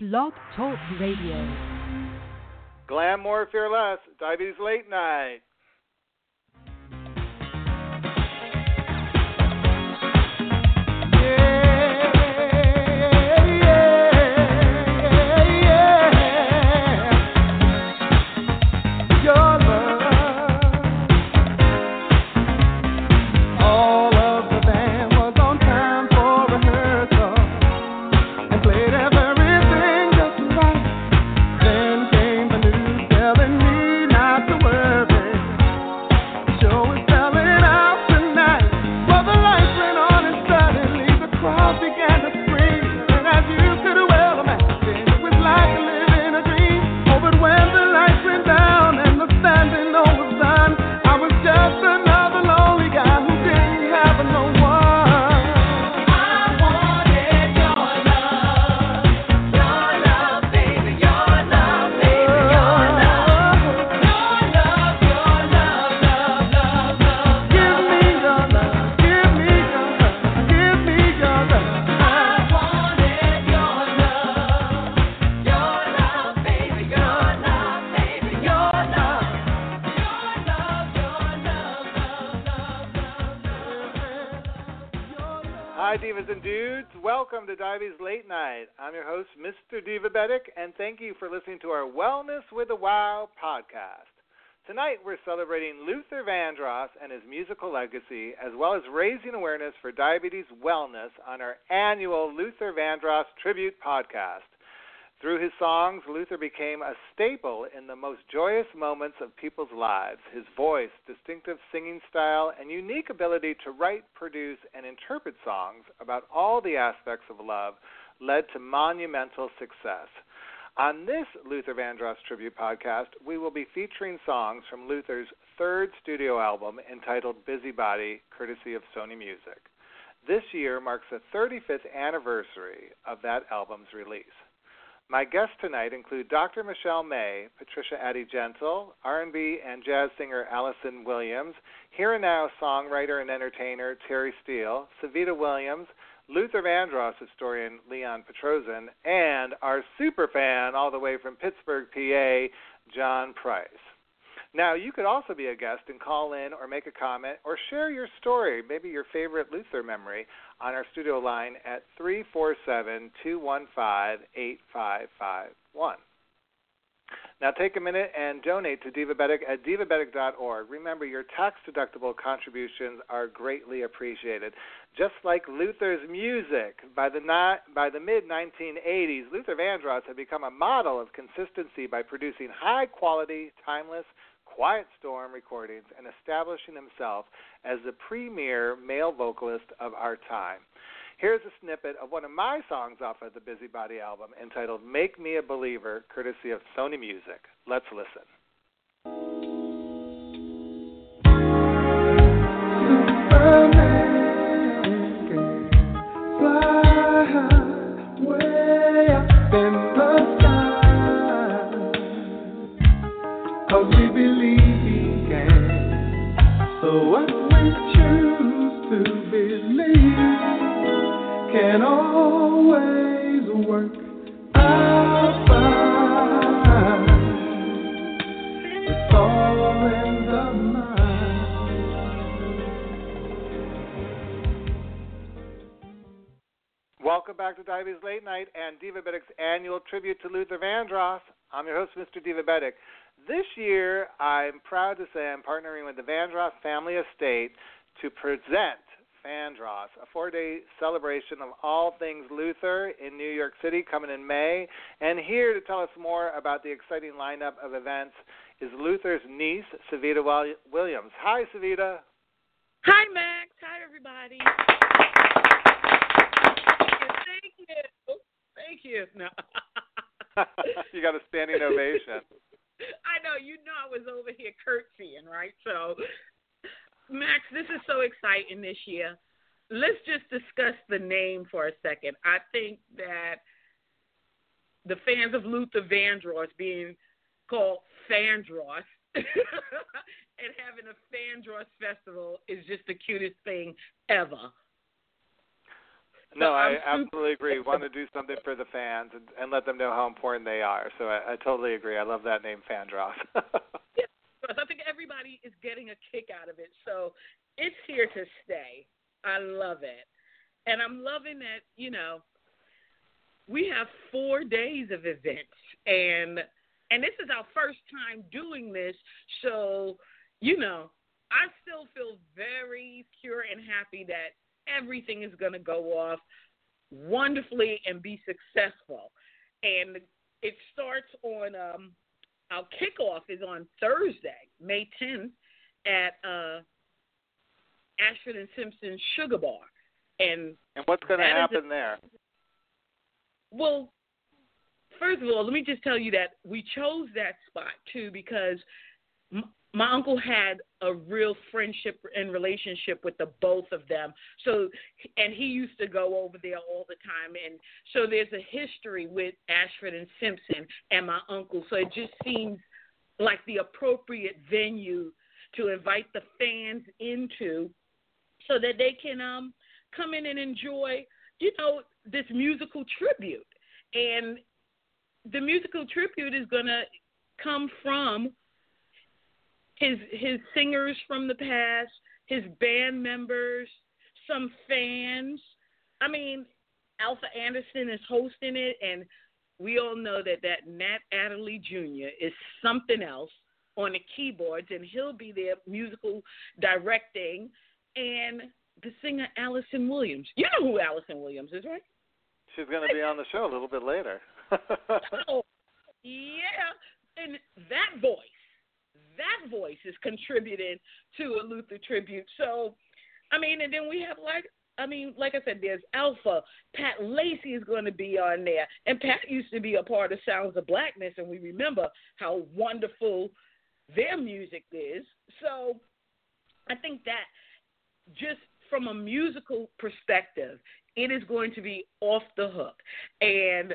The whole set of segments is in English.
Blog Talk Radio. Glam More Fearless, Diabetes Late Night. For listening to our Wellness with a Wow podcast. Tonight, we're celebrating Luther Vandross and his musical legacy, as well as raising awareness for diabetes wellness on our annual Luther Vandross Tribute podcast. Through his songs, Luther became a staple in the most joyous moments of people's lives. His voice, distinctive singing style, and unique ability to write, produce, and interpret songs about all the aspects of love led to monumental success. On this Luther Vandross tribute podcast, we will be featuring songs from Luther's third studio album entitled Busybody, courtesy of Sony Music. This year marks the 35th anniversary of that album's release. My guests tonight include Dr. Michelle May, Patricia Addie-Gentle, R&B and jazz singer Alyson Williams, here and now songwriter and entertainer Terry Steele, Seveda Williams, Luther Vandross historian Leon Petrossian, and our super fan all the way from Pittsburgh, PA, John Price. Now, you could also be a guest and call in or make a comment or share your story, maybe your favorite Luther memory, on our studio line at 347 215 8551. Now take a minute and donate to Divabetic at divabetic.org. Remember, your tax deductible contributions are greatly appreciated. Just like Luther's music, by the, by the mid 1980s, Luther Vandross had become a model of consistency by producing high quality, timeless, Quiet Storm recordings and establishing himself as the premier male vocalist of our time. Here's a snippet of one of my songs off of the Busybody album entitled Make Me a Believer, courtesy of Sony Music. Let's listen. So what can always work out fine. It's all in the mind. Welcome back to Diabetes Late Night and Divabetic's annual tribute to Luther Vandross. I'm your host, Mr. Divabetic. This year, I'm proud to say I'm partnering with the Vandross Family Estate to present Fandross, a four day celebration of all things Luther in New York City coming in May. And here to tell us more about the exciting lineup of events is Luther's niece, Seveda Williams. Hi, Seveda. Hi, Max. Hi, everybody. Thank you. Thank you. No. you got a standing ovation. I know. You know I was over here curtsying, right? So Max, this is so exciting this year. Let's just discuss the name for a second. I think that the fans of Luther Vandross being called Fandross and having a Fandross festival is just the cutest thing ever. no, I absolutely agree. Want to do something for the fans and, and let them know how important they are. So I, I totally agree. I love that name, Fandross. yeah, I think everybody is getting a kick out of it. So it's here to stay. I love it, and I'm loving that. You know, we have four days of events, and and this is our first time doing this. So you know, I still feel very pure and happy that everything is going to go off wonderfully and be successful. And it starts on um, our kickoff is on Thursday, May 10th, at uh, Ashford and Simpson Sugar Bar. And and what's going to happen a, there? Well, first of all, let me just tell you that we chose that spot too because my uncle had a real friendship and relationship with the both of them. So, and he used to go over there all the time. And so there's a history with Ashford and Simpson and my uncle. So it just seems like the appropriate venue to invite the fans into so that they can um come in and enjoy, you know, this musical tribute. And the musical tribute is going to come from his his singers from the past, his band members, some fans. I mean, Alpha Anderson is hosting it, and we all know that that Nat Adderley Jr. is something else on the keyboards, and he'll be there musical directing, and the singer Alyson Williams. You know who Alyson Williams is, right? She's going to be on the show a little bit later. oh, yeah, and that voice that voice is contributing to a Luther tribute. So, I mean, and then we have like I mean, like I said, there's Alpha. Pat Lacey is going to be on there. And Pat used to be a part of Sounds of Blackness, and we remember how wonderful their music is. So I think that just from a musical perspective, it is going to be off the hook. And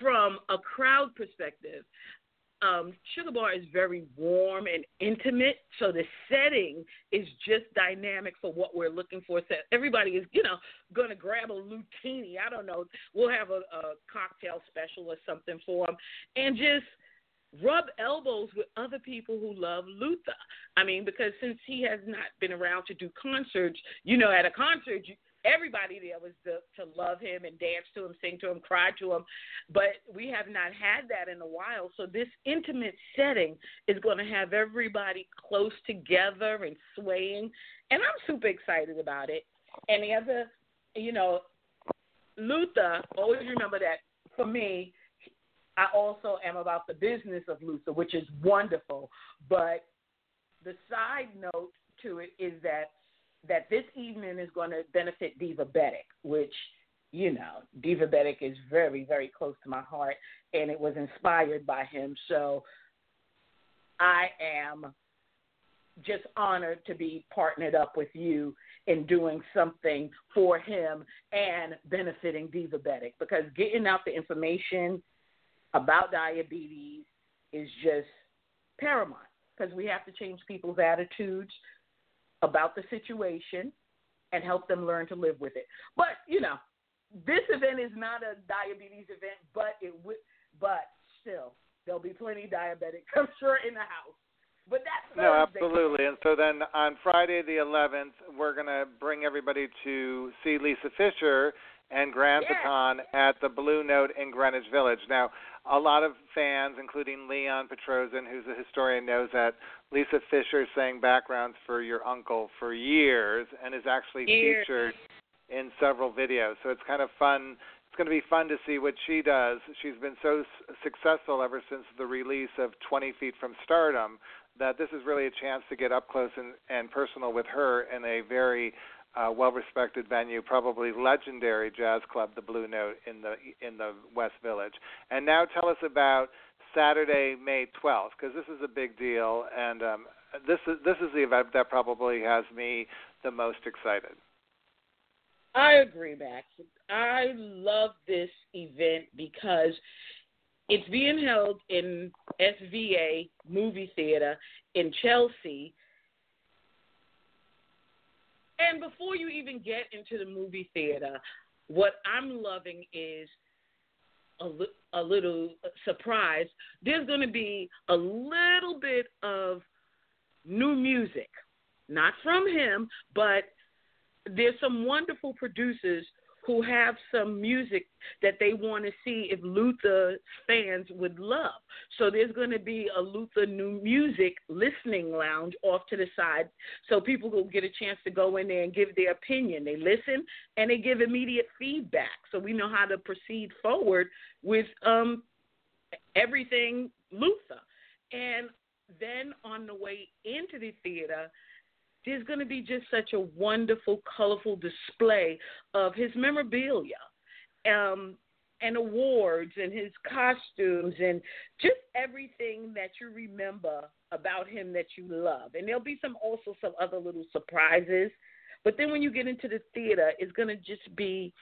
from a crowd perspective, um, Sugar Bar is very warm and intimate, so the setting is just dynamic for what we're looking for. So everybody is, you know, going to grab a lutini. I don't know. We'll have a, a cocktail special or something for them, and just rub elbows with other people who love Luther. I mean, because since he has not been around to do concerts, you know, at a concert, you, everybody there was to, to love him and dance to him, sing to him, cry to him. But we have not had that in a while. So this intimate setting is going to have everybody close together and swaying. And I'm super excited about it. And the other, you know, Luther, always remember that for me, I also am about the business of Luther, which is wonderful. But the side note to it is that that this evening is going to benefit Divabetic, which you know, Divabetic is very, very close to my heart, and it was inspired by him. So I am just honored to be partnered up with you in doing something for him and benefiting Divabetic because getting out the information about diabetes is just paramount because we have to change people's attitudes about the situation and help them learn to live with it. But you know, this event is not a diabetes event, but it would, but still, there'll be plenty diabetics, I'm sure, in the house. But that's no, absolutely. And so then on Friday the 11th, we're going to bring everybody to see Lisa Fischer and Grand yes. Baton at the Blue Note in Greenwich Village. Now, a lot of fans, including Leon Petrossian, who's a historian, knows that Lisa Fischer sang backgrounds for your uncle for years and is actually years. featured in several videos. So it's kind of fun. It's going to be fun to see what she does. She's been so successful ever since the release of 20 Feet from Stardom that this is really a chance to get up close and, and personal with her in a very uh, well-respected venue, probably legendary jazz club, the Blue Note in the in the West Village. And now tell us about Saturday, May 12th, because this is a big deal, and um, this is this is the event that probably has me the most excited. I agree, Max. I love this event because it's being held in SVA Movie Theater in Chelsea And before you even get into the movie theater, what I'm loving is a, li- a little surprise. There's going to be a little bit of new music, not from him, but there's some wonderful producers who have some music that they want to see if Luther fans would love. So there's going to be a Luther new music listening lounge off to the side so people will get a chance to go in there and give their opinion. They listen and they give immediate feedback so we know how to proceed forward with um, everything Luther. And then on the way into the theater, there's going to be just such a wonderful, colorful display of his memorabilia um, and awards and his costumes and just everything that you remember about him that you love. And there'll be some also some other little surprises. But then when you get into the theater, it's going to just be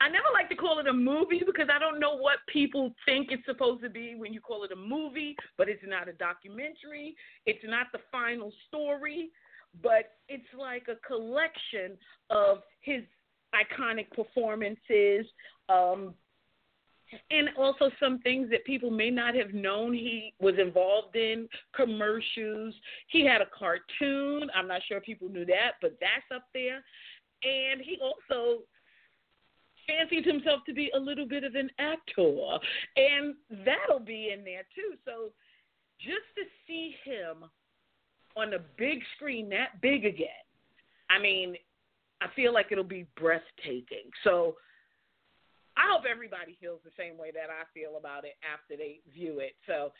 I never like to call it a movie because I don't know what people think it's supposed to be when you call it a movie, but it's not a documentary. It's not the final story, but it's like a collection of his iconic performances, um, and also some things that people may not have known he was involved in commercials. He had a cartoon. I'm not sure people knew that, but that's up there. And he also fancies himself to be a little bit of an actor, and that'll be in there too. So just to see him on the big screen that big again, I mean, I feel like it'll be breathtaking. So I hope everybody feels the same way that I feel about it after they view it. So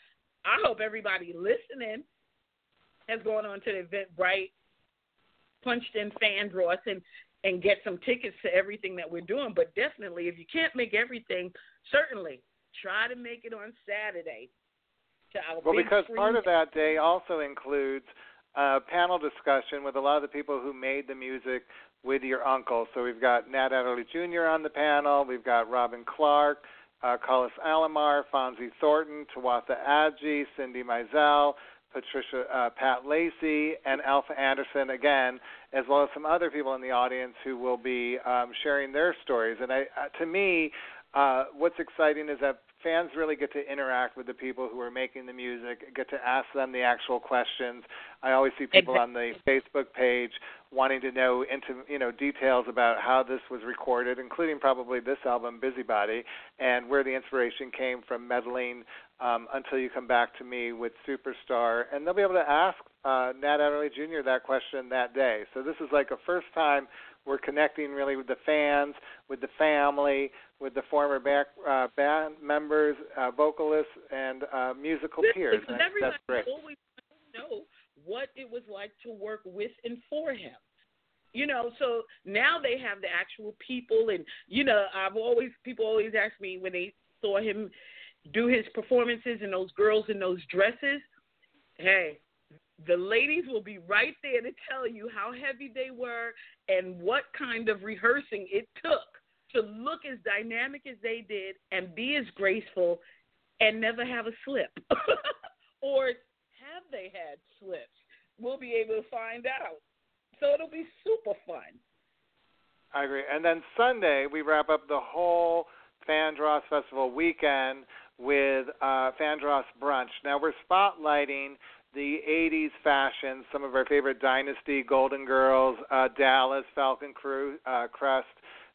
I hope everybody listening has gone on to the Eventbrite, punched in Fandross, and and get some tickets to everything that we're doing. But definitely, if you can't make everything, certainly try to make it on Saturday. well, because part of that day also includes a panel discussion with a lot of the people who made the music with your uncle. So we've got Nat Adderley Jr. on the panel. We've got Robin Clark, uh, Carlos Alomar, Fonzi Thornton, Tawatha Agee, Cindy Mizelle, Patricia uh, Pat Lacey, and Alpha Anderson again, as well as some other people in the audience who will be um, sharing their stories. And I, uh, to me, uh, what's exciting is that fans really get to interact with the people who are making the music, get to ask them the actual questions. I always see people on the Facebook page wanting to know into you know details about how this was recorded, including probably this album, Busybody, and where the inspiration came from meddling um, until you come back to me with Superstar, and they'll be able to ask uh, Nat Adderley Jr. that question that day. So this is like a first time we're connecting really with the fans, with the family, with the former back, uh, band members, uh, vocalists, and uh, musical peers. Because everybody always wants to know what it was like to work with and for him. You know, so now they have the actual people, and you know, I've always people always ask me when they saw him do his performances and those girls in those dresses. Hey, the ladies will be right there to tell you how heavy they were and what kind of rehearsing it took to look as dynamic as they did and be as graceful and never have a slip. or have they had slips? We'll be able to find out. So it'll be super fun. I agree. And then Sunday, we wrap up the whole Fandross Festival weekend with uh, Brunch. Now, we're spotlighting the 80s fashions, some of our favorite Dynasty, Golden Girls, uh, Dallas, Falcon Crew, uh, Crest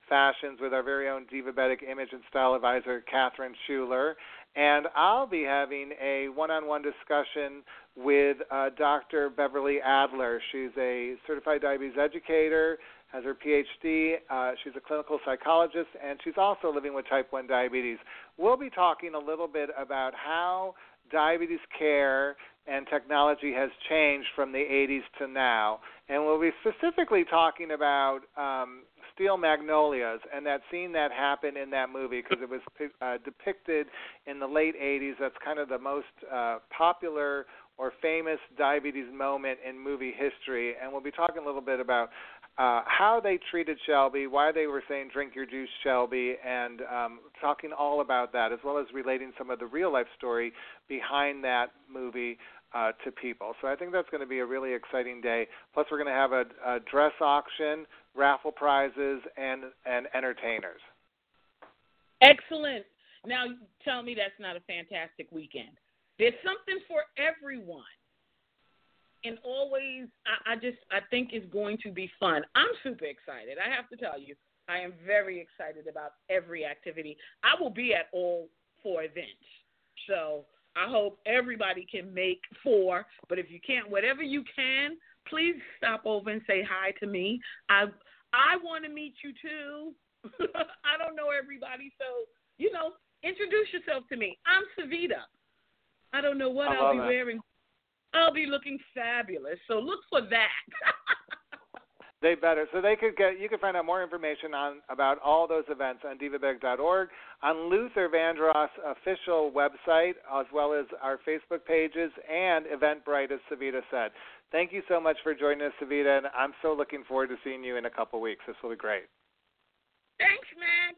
fashions with our very own Divabetic image and style advisor, Catherine Schuler. And I'll be having a one on one discussion with uh, Dr. Beverly Adler. She's a certified diabetes educator, has her PhD. Uh, she's a clinical psychologist, and she's also living with type 1 diabetes. We'll be talking a little bit about how diabetes care and technology has changed from the 80s to now. And we'll be specifically talking about um, Steel Magnolias and that scene that happened in that movie because it was uh, depicted in the late 80s. That's kind of the most uh, popular or famous diabetes moment in movie history. And we'll be talking a little bit about uh, how they treated Shelby, why they were saying "drink your juice, Shelby," and um, talking all about that, as well as relating some of the real life story behind that movie uh, to people. So I think that's going to be a really exciting day. Plus, we're going to have a, a dress auction, raffle prizes, and and entertainers. Excellent. Now tell me that's not a fantastic weekend. There's something for everyone. And always, I, I just, I think it's going to be fun. I'm super excited. I have to tell you, I am very excited about every activity. I will be at all four events. So I hope everybody can make four. But if you can't, whatever you can, please stop over and say hi to me. I I want to meet you too. I don't know everybody, so you know, introduce yourself to me. I'm Seveda. I don't know what I'll be that. wearing. I'll be looking fabulous. So look for that. they better. So they could get. You can find out more information on about all those events on divabetic.org, on Luther Vandross official website, as well as our Facebook pages and Eventbrite, as Seveda said. Thank you so much for joining us, Seveda, and I'm so looking forward to seeing you in a couple weeks. This will be great. Thanks, Max.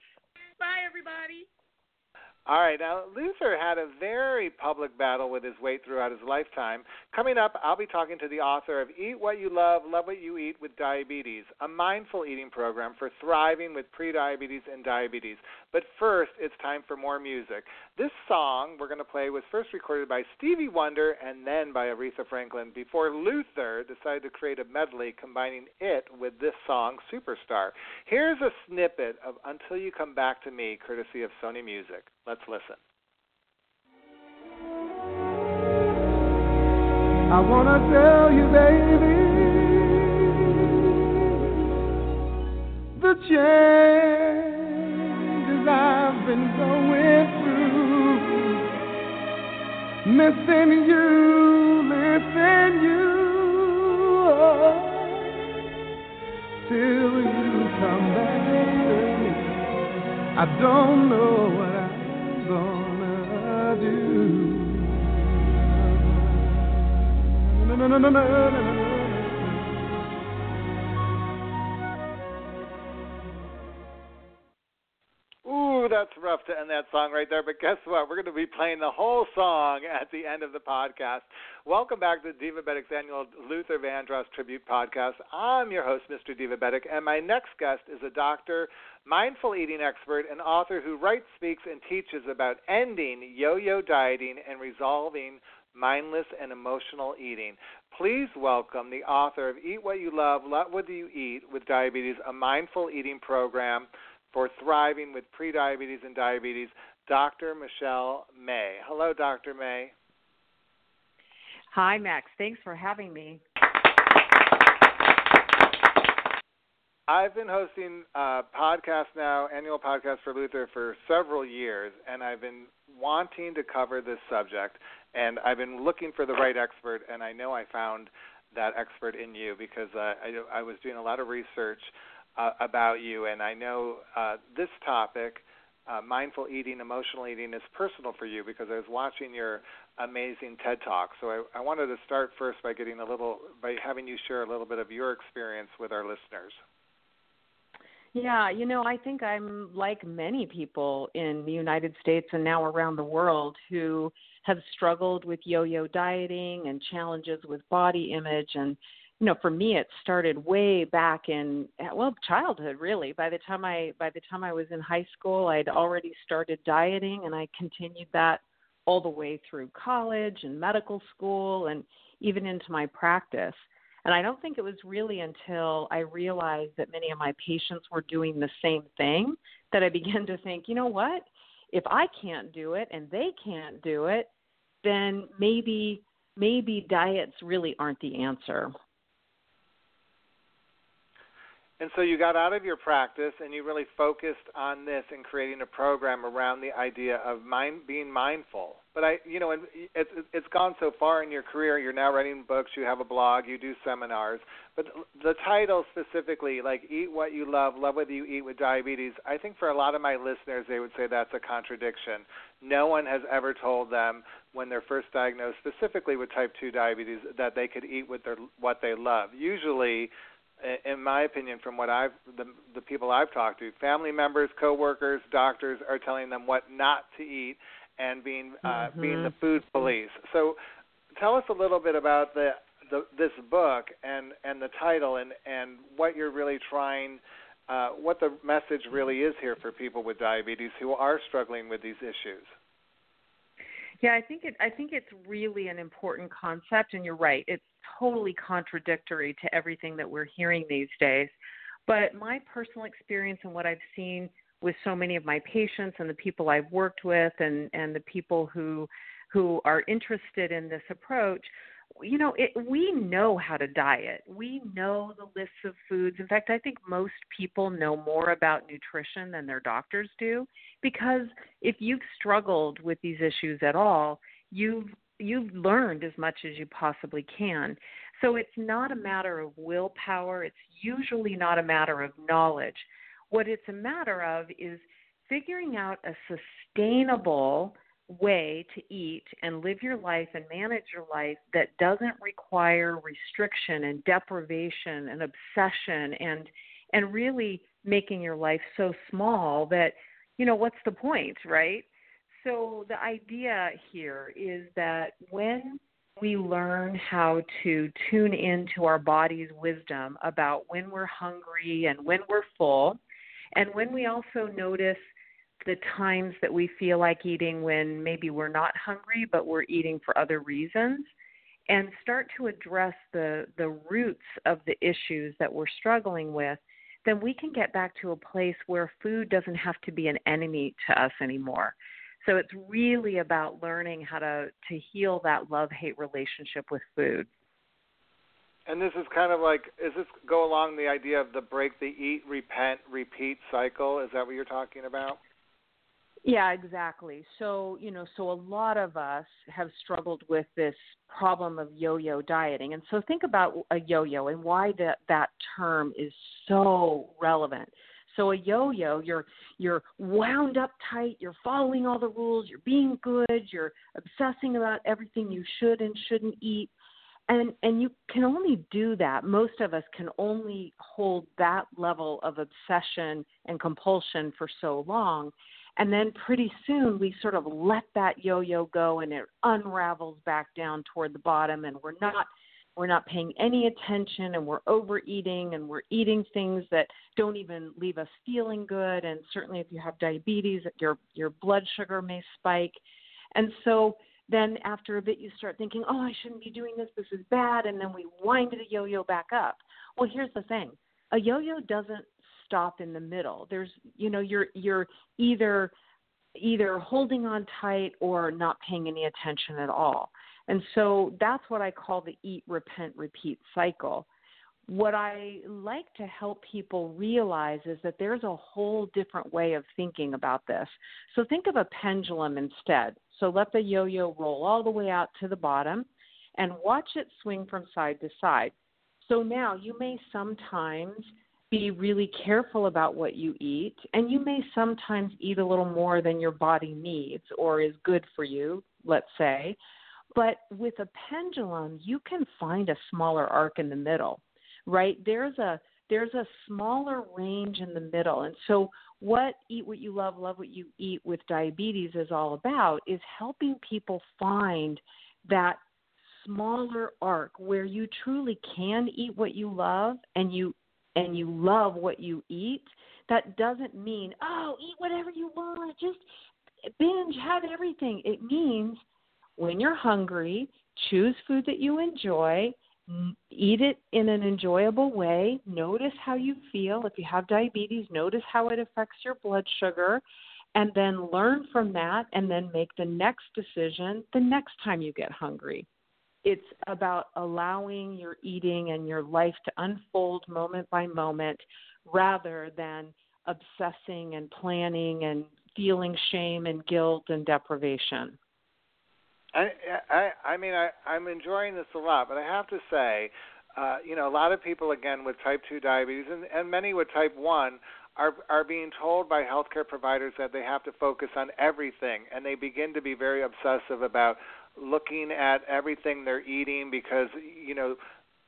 Bye, everybody. All right, now Luther had a very public battle with his weight throughout his lifetime. Coming up, I'll be talking to the author of Eat What You Love, Love What You Eat with Diabetes, a mindful eating program for thriving with prediabetes and diabetes. But first, it's time for more music. This song we're going to play was first recorded by Stevie Wonder and then by Aretha Franklin before Luther decided to create a medley combining it with this song, Superstar. Here's a snippet of Until You Come Back to Me, courtesy of Sony Music. Let's listen. I want to tell you, baby, the changes I've been going through, missing you, missing you, oh, till you come back. I don't know what gonna do. No, no, no, no, no, no, no. That's rough to end that song right there. But guess what? We're going to be playing the whole song at the end of the podcast. Welcome back to the Diva Divabetic's annual Luther Vandross tribute podcast. I'm your host, Mr. Divabetic, and my next guest is a doctor, mindful eating expert, and author who writes, speaks, and teaches about ending yo-yo dieting and resolving mindless and emotional eating. Please welcome the author of Eat What You Love, Love What You Eat with Diabetes, a mindful eating program for thriving with prediabetes and diabetes, Dr. Michelle May. Hello, Dr. May. Hi, Max. Thanks for having me. I've been hosting a podcast now, annual podcast for Luther, for several years, and I've been wanting to cover this subject. And I've been looking for the right expert, and I know I found that expert in you because uh, I, I was doing a lot of research uh, about you, and I know uh, this topic, uh, mindful eating, emotional eating, is personal for you because I was watching your amazing TED Talk. So I, I wanted to start first by getting a little, by having you share a little bit of your experience with our listeners. Yeah, you know, I think I'm like many people in the United States and now around the world who have struggled with yo yo dieting and challenges with body image. And, you know, for me, it started way back in, well, childhood, really. By the time I, by the time I was in high school, I'd already started dieting and I continued that all the way through college and medical school and even into my practice. And I don't think it was really until I realized that many of my patients were doing the same thing that I began to think, you know what? If I can't do it and they can't do it, then maybe maybe diets really aren't the answer. And so you got out of your practice and you really focused on this and creating a program around the idea of mind being mindful. But I, you know, it's it's gone so far in your career. You're now writing books. You have a blog. You do seminars. But the title specifically, like "Eat What You Love, Love What You Eat with Diabetes," I think for a lot of my listeners, they would say that's a contradiction. No one has ever told them when they're first diagnosed, specifically with type 2 diabetes, that they could eat what they love. Usually in my opinion, from what I've the the people I've talked to, family members, coworkers, doctors are telling them what not to eat and being uh, mm-hmm. being the food police. So, tell us a little bit about the, the this book and and the title and and what you're really trying. Uh, what the message really is here for people with diabetes who are struggling with these issues. Yeah, I think it I think it's really an important concept and you're right. It's totally contradictory to everything that we're hearing these days. But my personal experience and what I've seen with so many of my patients and the people I've worked with and and the people who who are interested in this approach you know it, we know how to diet we know the lists of foods in fact i think most people know more about nutrition than their doctors do because if you've struggled with these issues at all you've you've learned as much as you possibly can. So it's not a mm-hmm. matter of willpower. It's usually not a matter of knowledge. What it's a matter of is figuring out a sustainable way to eat and live your life and manage your life that doesn't require restriction and deprivation and obsession and and really making your life so small that you know what's the point right so the idea here is that when we learn how to tune into our body's wisdom about when we're hungry and when we're full and when we also notice the times that we feel like eating when maybe we're not hungry but we're eating for other reasons and start to address the the roots of the issues that we're struggling with then we can get back to a place where food doesn't have to be an enemy to us anymore so it's really about learning how to to heal that love hate relationship with food and this is kind of like, is this go along the idea of the break the eat, repent, repeat cycle? Is that what you're talking about? Yeah, exactly. So, you know, so a lot of us have struggled with this problem of yo-yo dieting. And so think about a yo-yo and why that that term is so relevant. So a yo-yo, you're you're wound up tight, you're following all the rules, you're being good, you're obsessing about everything you should and shouldn't eat. And and you can only do that most of us can only hold that level of obsession and compulsion for so long. And then pretty soon we sort of let that yo-yo go and it unravels back down toward the bottom and we're not we're not paying any attention and we're overeating and we're eating things that don't even leave us feeling good and certainly if you have diabetes your your blood sugar may spike and so then after a bit you start thinking, oh, I shouldn't be doing this. This is bad, and then we wind the yo-yo back up. Well, here's the thing: a yo-yo doesn't stop in the middle. There's, you know, you're you're either either holding on tight or not paying any attention at all. And so that's what I call the eat, repent, repeat cycle. What I like to help people realize is that there's a whole different way of thinking about this. So think of a pendulum instead. So let the yo yo roll all the way out to the bottom and watch it swing from side to side. So now you may sometimes be really careful about what you eat, and you may sometimes eat a little more than your body needs or is good for you, let's say. But with a pendulum, you can find a smaller arc in the middle, right? There's a there's a smaller range in the middle. And so, what Eat What You Love, Love What You Eat with Diabetes is all about is helping people find that smaller arc where you truly can eat what you love and you and you love what you eat that doesn't mean oh eat whatever you want just binge have everything it means when you're hungry choose food that you enjoy mm, eat it in an enjoyable way. Notice how you feel. If you have diabetes, notice how it affects your blood sugar, and then learn from that, and then make the next decision the next time you get hungry. It's about allowing your eating and your life to unfold moment by moment rather than obsessing and planning and feeling shame and guilt and deprivation. I, I, I mean, I, I'm enjoying this a lot, but I have to say, uh, you know, a lot of people again with type two diabetes and, and many with type one are are being told by healthcare providers that they have to focus on everything, and they begin to be very obsessive about looking at everything they're eating because you know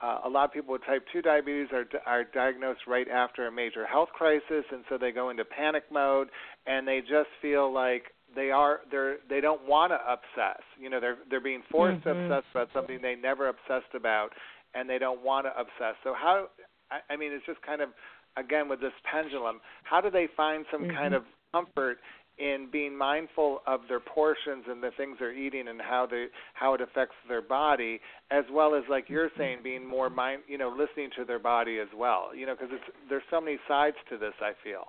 uh, a lot of people with type 2 diabetes are are diagnosed right after a major health crisis and so they go into panic mode and they just feel like they are they're they don't want to obsess. You know, they're they're being forced mm-hmm. to obsess about something they never obsessed about, and they don't want to obsess. So how? I, I mean, it's just kind of again with this pendulum. How do they find some mm-hmm. kind of comfort in being mindful of their portions and the things they're eating and how they how it affects their body as well as like you're mm-hmm. saying being more mind you know listening to their body as well you know because it's there's so many sides to this i feel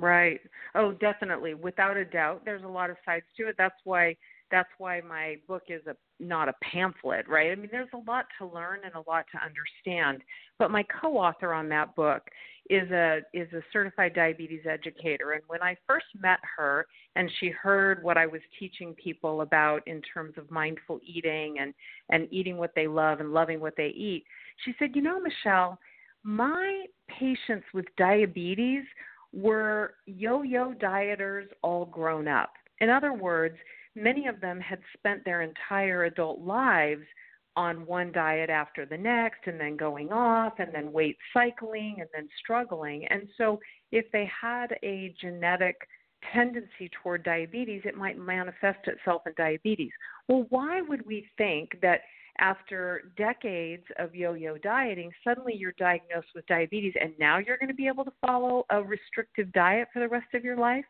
right oh definitely without a doubt there's a lot of sides to it that's why that's why my book is a not a pamphlet, right? I mean, there's a lot to learn and a lot to understand. But my co-author on that book is a is a certified diabetes educator, and when I first met her and she heard what I was teaching people about in terms of mindful eating and and eating what they love and loving what they eat, she said, "You know, Michelle, my patients with diabetes were yo-yo dieters all grown up. In other words, many of them had spent their entire adult lives on one diet after the next and then going off and then weight cycling and then struggling. And so if they had a genetic tendency toward diabetes, it might manifest itself in diabetes. Well, why would we think that after decades of yo yo dieting, suddenly you're diagnosed with diabetes and now you're going to be able to follow a restrictive diet for the rest of your life?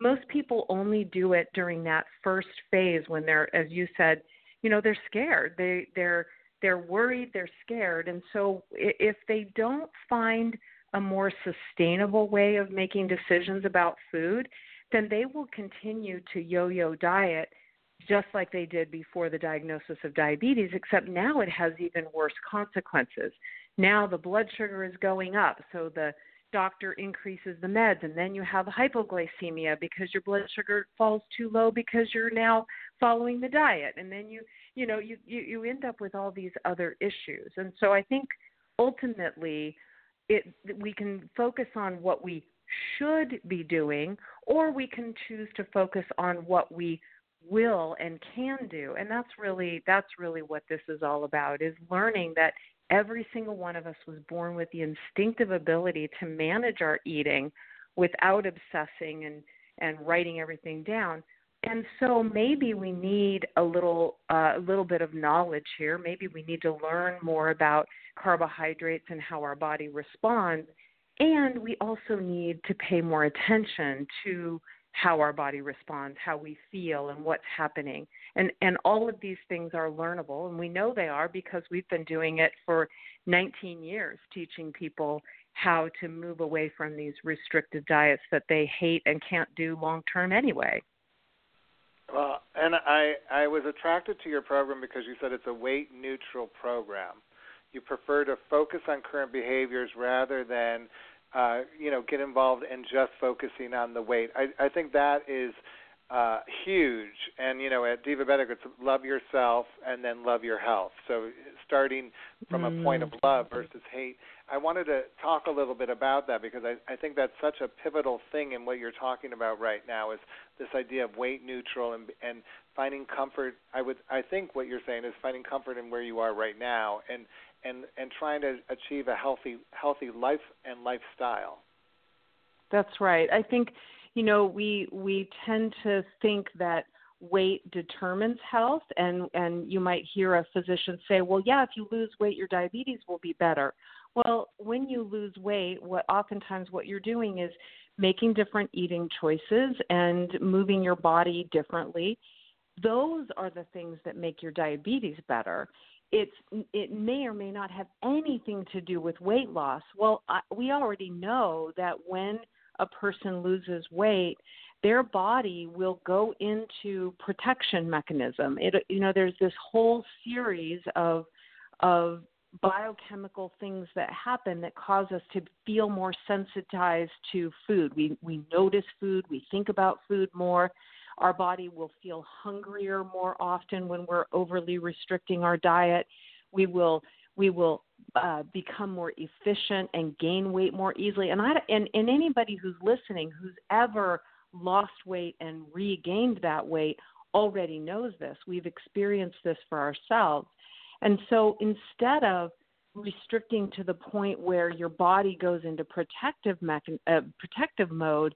most people only do it during that first phase when they're as you said you know they're scared they they're they're worried they're scared and so if they don't find a more sustainable way of making decisions about food then they will continue to yo-yo diet just like they did before the diagnosis of diabetes except now it has even worse consequences. Now the blood sugar is going up so the doctor increases the meds and then you have hypoglycemia because your blood sugar falls too low because you're now following the diet. And then you you know you you, you end up with all these other issues. And so i think ultimately it we can focus on what we should be doing or we can choose to focus on what we will and can do. And that's really that's really what this is all about is learning that every single one of us was born with the instinctive ability to manage our eating without obsessing and and writing everything down. And so maybe we need a little uh, a little bit of knowledge here. Maybe we need to learn more about carbohydrates and how our body responds. And we also need to pay more attention to how our body responds, how we feel, and what's happening. And and all of these things are learnable, and we know they are because we've been doing it for 19 years, teaching people how to move away from these restrictive diets that they hate and can't do long term anyway. Well, and I I was attracted to your program because you said it's a weight neutral program. You prefer to focus on current behaviors rather than uh, you know, get involved in just focusing on the weight. I, I think that is uh, huge. And you know, at Divabetic, it's love yourself and then love your health. So starting from mm. a point of love versus hate. I wanted to talk a little bit about that because I, I think that's such a pivotal thing in what you're talking about right now is this idea of weight neutral and and finding comfort. I would I think what you're saying is finding comfort in where you are right now and and and trying to achieve a healthy healthy life and lifestyle. That's right. I think you know we we tend to think that weight determines health and and you might hear a physician say well yeah if you lose weight your diabetes will be better well when you lose weight what oftentimes what you're doing is making different eating choices and moving your body differently those are the things that make your diabetes better it's it may or may not have anything to do with weight loss. Well, I, we already know that when a person loses weight, their body will go into protection mechanism. It you know there's this whole series of of biochemical things that happen that cause us to feel more sensitized to food. We we notice food, we think about food more. Our body will feel hungrier more often when we're overly restricting our diet. We will we will uh, become more efficient and gain weight more easily. And I and, and anybody who's listening who's ever lost weight and regained that weight already knows this. We've experienced this for ourselves. And so instead of restricting to the point where your body goes into protective mechan- uh, protective mode,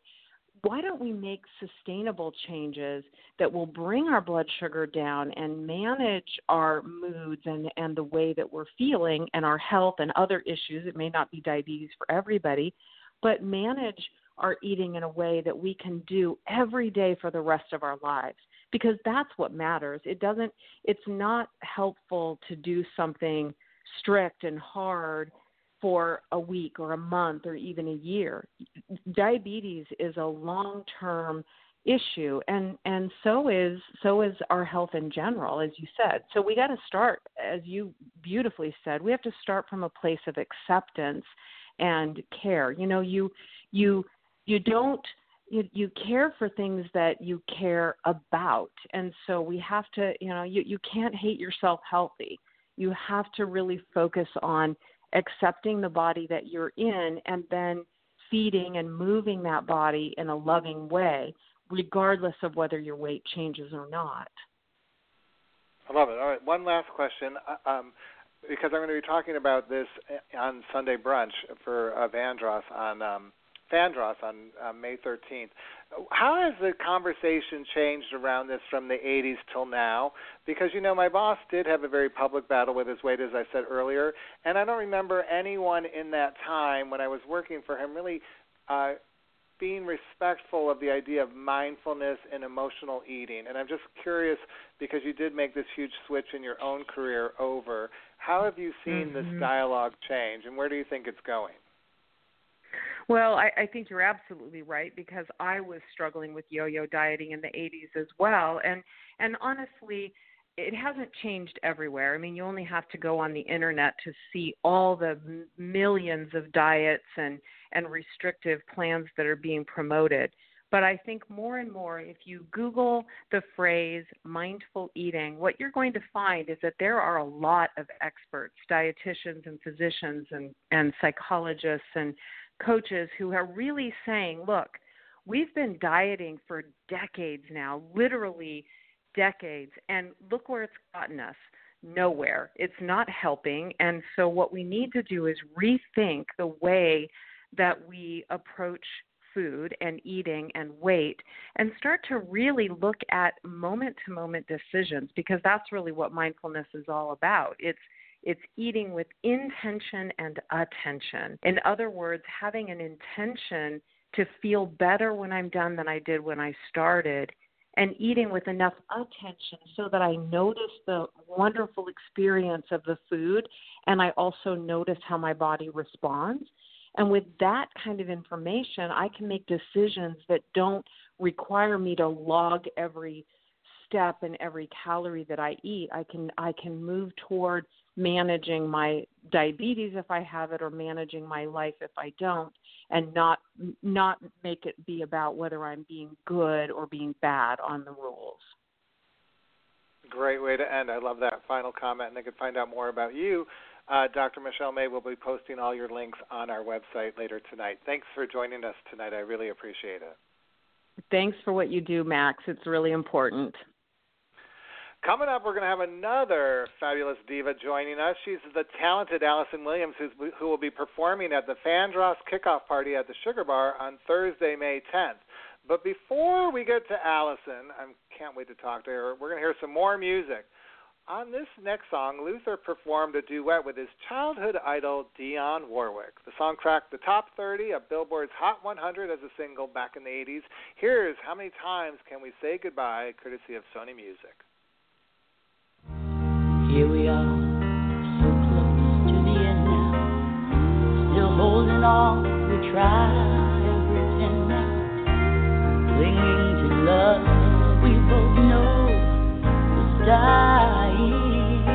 why don't we make sustainable changes that will bring our blood sugar down and manage our moods and, and the way that we're feeling and our health and other issues? It may not be diabetes for everybody, but manage our eating in a way that we can do every day for the rest of our lives because that's what matters. It doesn't it's not helpful to do something strict and hard for a week or a month or even a year. Diabetes is a long-term issue and and so is so is our health in general as you said. So we got to start as you beautifully said. We have to start from a place of acceptance and care. You know, you you you don't you you care for things that you care about and so we have to you know you you can't hate yourself healthy you have to really focus on accepting the body that you're in and then feeding and moving that body in a loving way regardless of whether your weight changes or not. I love it. All right one last question uh, um, because i'm going to be talking about this on sunday brunch for uh, Fandross on um, Fandross on uh, May 13th. How has the conversation changed around this from the 80s till now? Because, you know, my boss did have a very public battle with his weight, as I said earlier, and I don't remember anyone in that time when I was working for him really uh, being respectful of the idea of mindfulness and emotional eating. And I'm just curious because you did make this huge switch in your own career over. How have you seen mm-hmm. this dialogue change, and where do you think it's going? Well, I, I think you're absolutely right because I was struggling with yo-yo dieting in the 80s as well, and and honestly, it hasn't changed everywhere. I mean, you only have to go on the internet to see all the millions of diets and and restrictive plans that are being promoted. But I think more and more, if you Google the phrase mindful eating, what you're going to find is that there are a lot of experts, dietitians and physicians and, and psychologists and coaches who are really saying, look, we've been dieting for decades now, literally decades, and look where it's gotten us nowhere. It's not helping. And so, what we need to do is rethink the way that we approach food and eating and weight and start to really look at moment to moment decisions because that's really what mindfulness is all about. It's it's eating with intention and attention. In other words, having an intention to feel better when I'm done than I did when I started, and eating with enough attention so that I notice the wonderful experience of the food and I also notice how my body responds. And with that kind of information, I can make decisions that don't require me to log every step and every calorie that I eat. I can I can move toward managing my diabetes if I have it or managing my life if I don't and not not make it be about whether I'm being good or being bad on the rules. Great way to end. I love that final comment and they could find out more about you. Uh, Dr. Michelle May will be posting all your links on our website later tonight. Thanks for joining us tonight. I really appreciate it. Thanks for what you do, Max. It's really important. Coming up, we're going to have another fabulous diva joining us. She's the talented Alyson Williams, who will be performing at the Fandross kickoff party at the Sugar Bar on Thursday, May 10th. But before we get to Alyson, I can't wait to talk to her. We're going to hear some more music. On this next song, Luther performed a duet with his childhood idol, Dionne Warwick. The song cracked the top 30 of Billboard's Hot 100 as a single back in the 80s. Here's How Many Times Can We Say Goodbye, courtesy of Sony Music. Are, so close to the end now. Still holding on, we try pretend now. Clinging to love we both know is dying,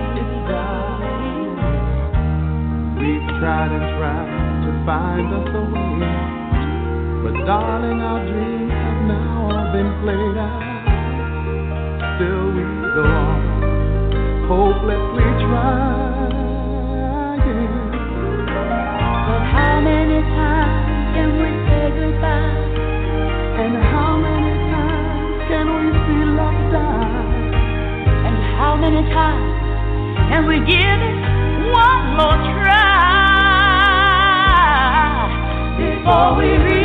dying. We've tried and tried to find us a way. But darling, our dreams have now all been played out. Still we go on hopelessly trying. But how many times can we say goodbye? And how many times can we see love die? And how many times can we give it one more try before we really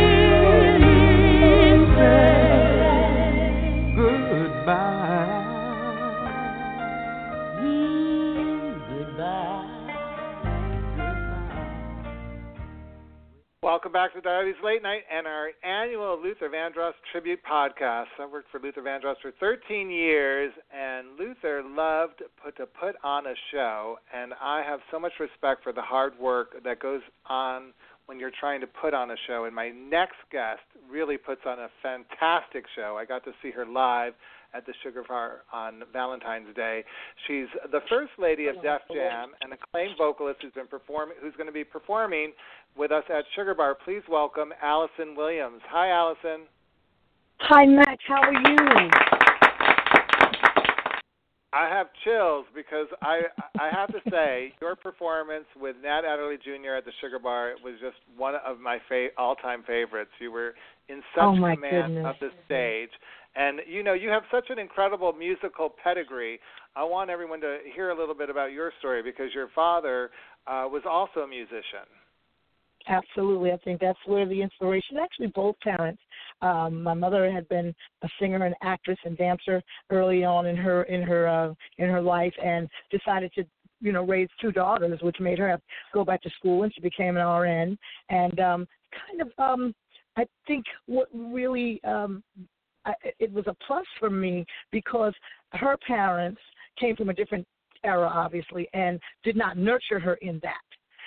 Welcome back to Diabetes Late Night and our annual Luther Vandross tribute podcast. I worked for Luther Vandross for 13 years, and Luther loved put, to put on a show. And I have so much respect for the hard work that goes on when you're trying to put on a show. And my next guest really puts on a fantastic show. I got to see her live at the Sugar Bar on Valentine's Day. She's the first lady of Def Jam, an acclaimed vocalist who's been performing, who's going to be performing with us at Sugar Bar. Please welcome Alyson Williams. Hi, Alyson. Hi, Matt. How are you? I have chills because I I have to say your performance with Nat Adderley Jr. at the Sugar Bar was just one of my fa- all-time favorites. You were in oh such oh my command goodness. of the stage, and you know you have such an incredible musical pedigree. I want everyone to hear a little bit about your story because your father uh, was also a musician. Absolutely. I think that's where the inspiration, actually, both parents. Um, my mother had been a singer and actress and dancer early on in her in her uh, in her life, and decided to you know raise two daughters, which made her have go back to school, and she became an RN. And um, kind of, um, I think what really um, It was a plus for me because her parents came from a different era, obviously, and did not nurture her in that.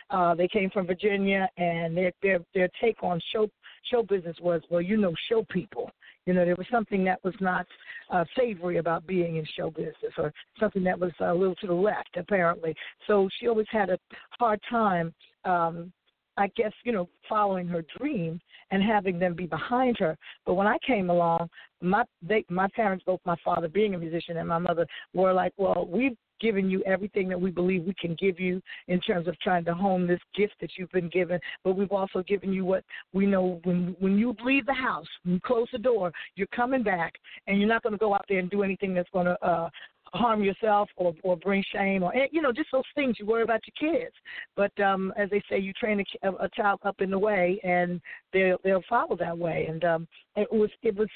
Uh, they came from Virginia, and their their their take on show show business was, well, you know, show people. You know, there was something that was not uh, savory about being in show business, or something that was a little to the left, apparently. So she always had a hard time. Um, I guess you know, following her dream and having them be behind her. But when I came along, my they my parents, both my father being a musician and my mother, were like, well, we've given you everything that we believe we can give you in terms of trying to hone this gift that you've been given. But we've also given you what we know when when you leave the house, when you close the door, you're coming back, and you're not going to go out there and do anything that's going to uh, harm yourself or or bring shame or you know just those things you worry about your kids. But um as they say you train a, a child up in the way and they'll they'll follow that way. And um it was it was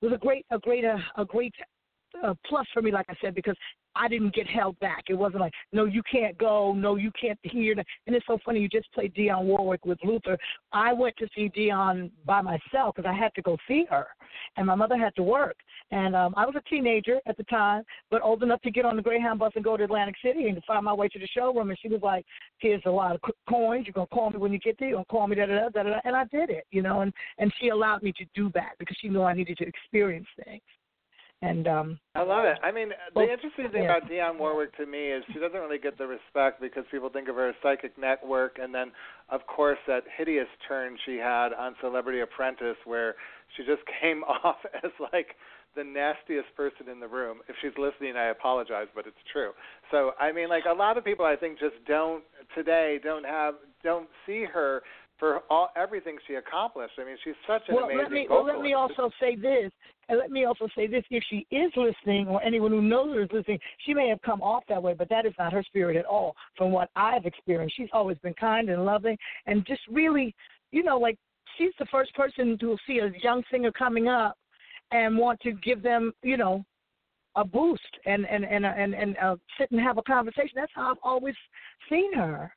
it was a great a great uh, a great uh, plus for me like i said because I didn't get held back. It wasn't like, no, you can't go, no, you can't hear. And it's so funny. You just played Dionne Warwick with Luther. I went to see Dionne by myself because I had to go see her, and my mother had to work. And um, I was a teenager at the time, but old enough to get on the Greyhound bus and go to Atlantic City and to find my way to the showroom. And she was like, "Here's a lot of coins. You're gonna call me when you get there. You're gonna call me da da da da." And I did it, you know. And and she allowed me to do that because she knew I needed to experience things. And um I love it. I mean, Well, the interesting thing yeah. about Dionne Warwick to me is she doesn't really get the respect because people think of her as Psychic Network, and then, of course, that hideous turn she had on Celebrity Apprentice, where she just came off as like the nastiest person in the room. If she's listening, I apologize, but it's true. So, I mean, like a lot of people, I think, just don't today don't have don't see her for all everything she accomplished. I mean, she's such an well, amazing let me well, let me also say this, and let me also say this: if she is listening, or anyone who knows her is listening, she may have come off that way, but that is not her spirit at all. From what I've experienced, she's always been kind and loving, and just really, you know, like she's the first person to see a young singer coming up and want to give them, you know, a boost and and and and and uh, sit and have a conversation. That's how I've always seen her.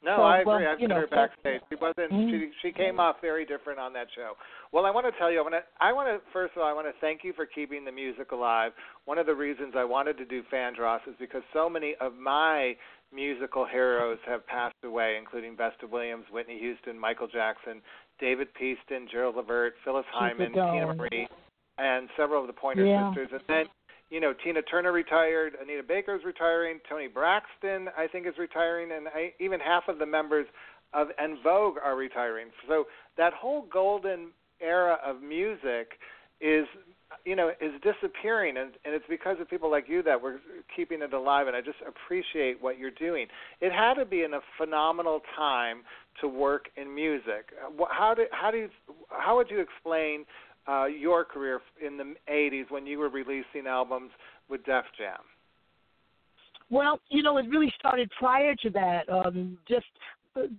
No, So, I agree. well, I've seen know, her backstage. She wasn't. Mhm. She she came off very different on that show. Well, I want to tell you. I want to. I want to first of all. I want to thank you for keeping the music alive. One of the reasons I wanted to do Fandross is because so many of my musical heroes have passed away, including Vesta Williams, Whitney Houston, Michael Jackson, David Peaston, Gerald Levert, Phyllis Keep Hyman, Teena. Marie, and several of the Pointer Yeah. Sisters. And then you know, Tina Turner retired, Anita Baker's retiring, Toni Braxton, I think, is retiring, and I, even half of the members of En Vogue are retiring. So that whole golden era of music is, you know, is disappearing, and, and it's because of people like you that we're keeping it alive. And I just appreciate what you're doing. It had to be in a phenomenal time to work in music. How do how do you how would you explain? Uh, your career in the 80s when you were releasing albums with Def Jam? Well, you know, it really started prior to that. Um, just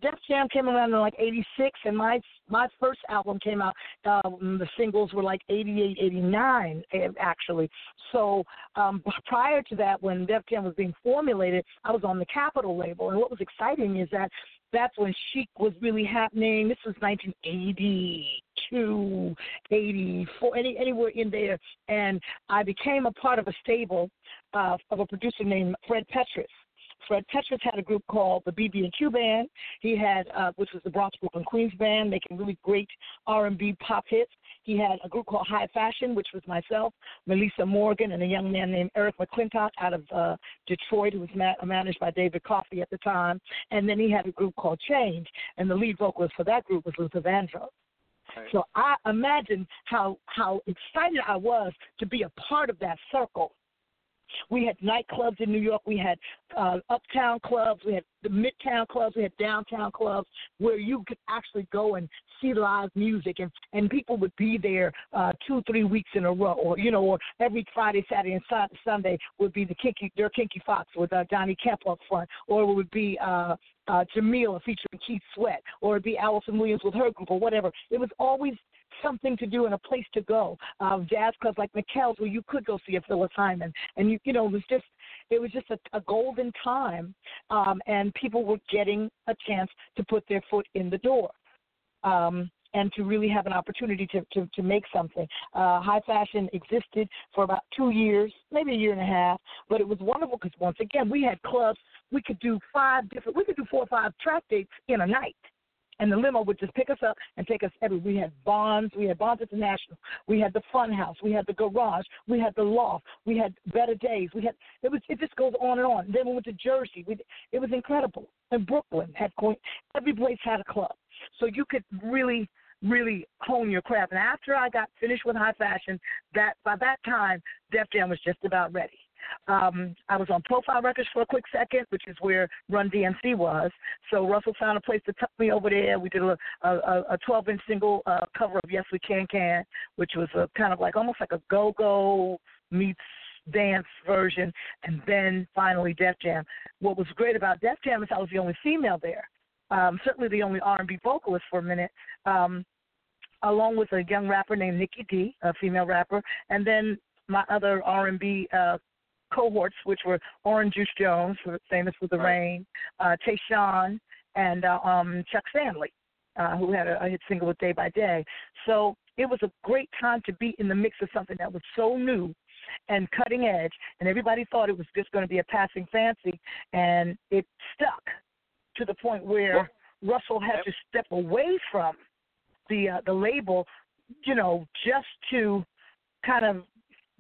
Def Jam came around in like '86, and my my first album came out. Um, the singles were like '88, '89, actually. So um, prior to that, when Def Jam was being formulated, I was on the Capitol label, and what was exciting is that that's when Chic was really happening. This was 1982, 84, any, anywhere in there. And I became a part of a stable uh, of a producer named Fred Petrus. Fred Petrus had a group called the BB&Q Band. He had, uh, which was the Bronx Brooklyn Queens Band, making really great R&B pop hits. He had a group called High Fashion, which was myself, Meli'sa Morgan, and a young man named Eric McClinton out of uh, Detroit, who was ma- managed by David Coffey at the time. And then he had a group called Change, and the lead vocalist for that group was Luther Vandross. Right. So I imagine how how excited I was to be a part of that circle we had nightclubs in New York. We had uh, uptown clubs. We had the midtown clubs. We had downtown clubs where you could actually go and see live music, and and people would be there uh, two, three weeks in a row, or you know, or every Friday, Saturday, and Sunday would be the Kinky, their Kinky Foxx with uh, Johnny Kemp up front, or it would be uh, uh, Jamila featuring Keith Sweat, or it'd be Alyson Williams with her group, or whatever. It was always something to do and a place to go. Uh, jazz clubs like Mikell's where you could go see a Phyllis Hyman, and you you know it was just it was just a, a golden time, um, and people were getting a chance to put their foot in the door. Um, and to really have an opportunity to, to, to make something. Uh, high fashion existed for about two years, maybe a year and a half, but it was wonderful because once again we had clubs. We could do five different, we could do four or five track dates in a night and the limo would just pick us up and take us everywhere. We had Bonds, we had Bonds International, we had the Fun House, we had the Garage, we had the Loft, we had Better Days, we had it was it just goes on and on. Then we went to Jersey, we it was incredible. And Brooklyn had coin. every place had a club, so you could really really hone your craft. And after I got finished with high fashion, that by that time Def Jam was just about ready. Um, I was on Profile Records for a quick second, which is where Run DMC was. So Russell found a place to tuck me over there. We did a a, a 12 inch single uh, cover of Yes We Can Can, which was a kind of like almost like a go go meets dance version, and then finally Def Jam. What was great about Def Jam is I was the only female there. Um, certainly the only R&B vocalist for a minute. Um, along with a young rapper named Nikki D, a female rapper, and then my other R&B uh, cohorts, which were Orange Juice Jones, famous for The right. Rain, uh, Tashan, and uh, um, Chuck Stanley, uh, who had a, a hit single with Day by Day. So it was a great time to be in the mix of something that was so new and cutting edge, and everybody thought it was just going to be a passing fancy, and it stuck to the point where Russell had to step away from the uh, the label, you know, just to kind of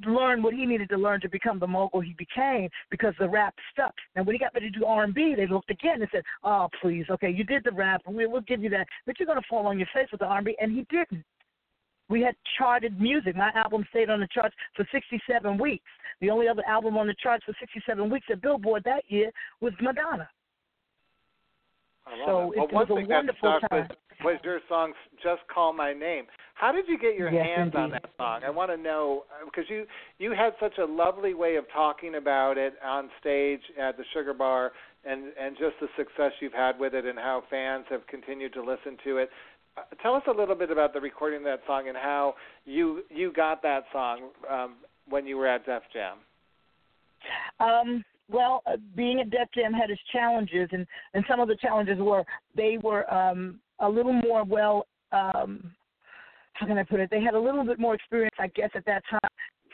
learn what he needed to learn to become the mogul he became because the rap stuck. And when he got ready to do R and B, they looked again and said, "Oh, please, okay, you did the rap, we, we'll give you that, but you're going to fall on your face with the R and B." And he didn't. We had charted music. My album stayed on the charts for 67 weeks. The only other album on the charts for 67 weeks at Billboard that year was Madonna. I love So it. it well, was a that wonderful stuck time. was, was your song "Just Call My Name." How did you get your Yes, hands on that song? I want to know because you you had such a lovely way of talking about it on stage at the Sugar Bar, and and just the success you've had with it, and how fans have continued to listen to it. Uh, tell us a little bit about the recording of that song and how you you got that song um, when you were at Def Jam. Um, well, uh, being at Def Jam had its challenges, and and some of the challenges were they were um, a little more well. Um, how can I put it? They had a little bit more experience, I guess, at that time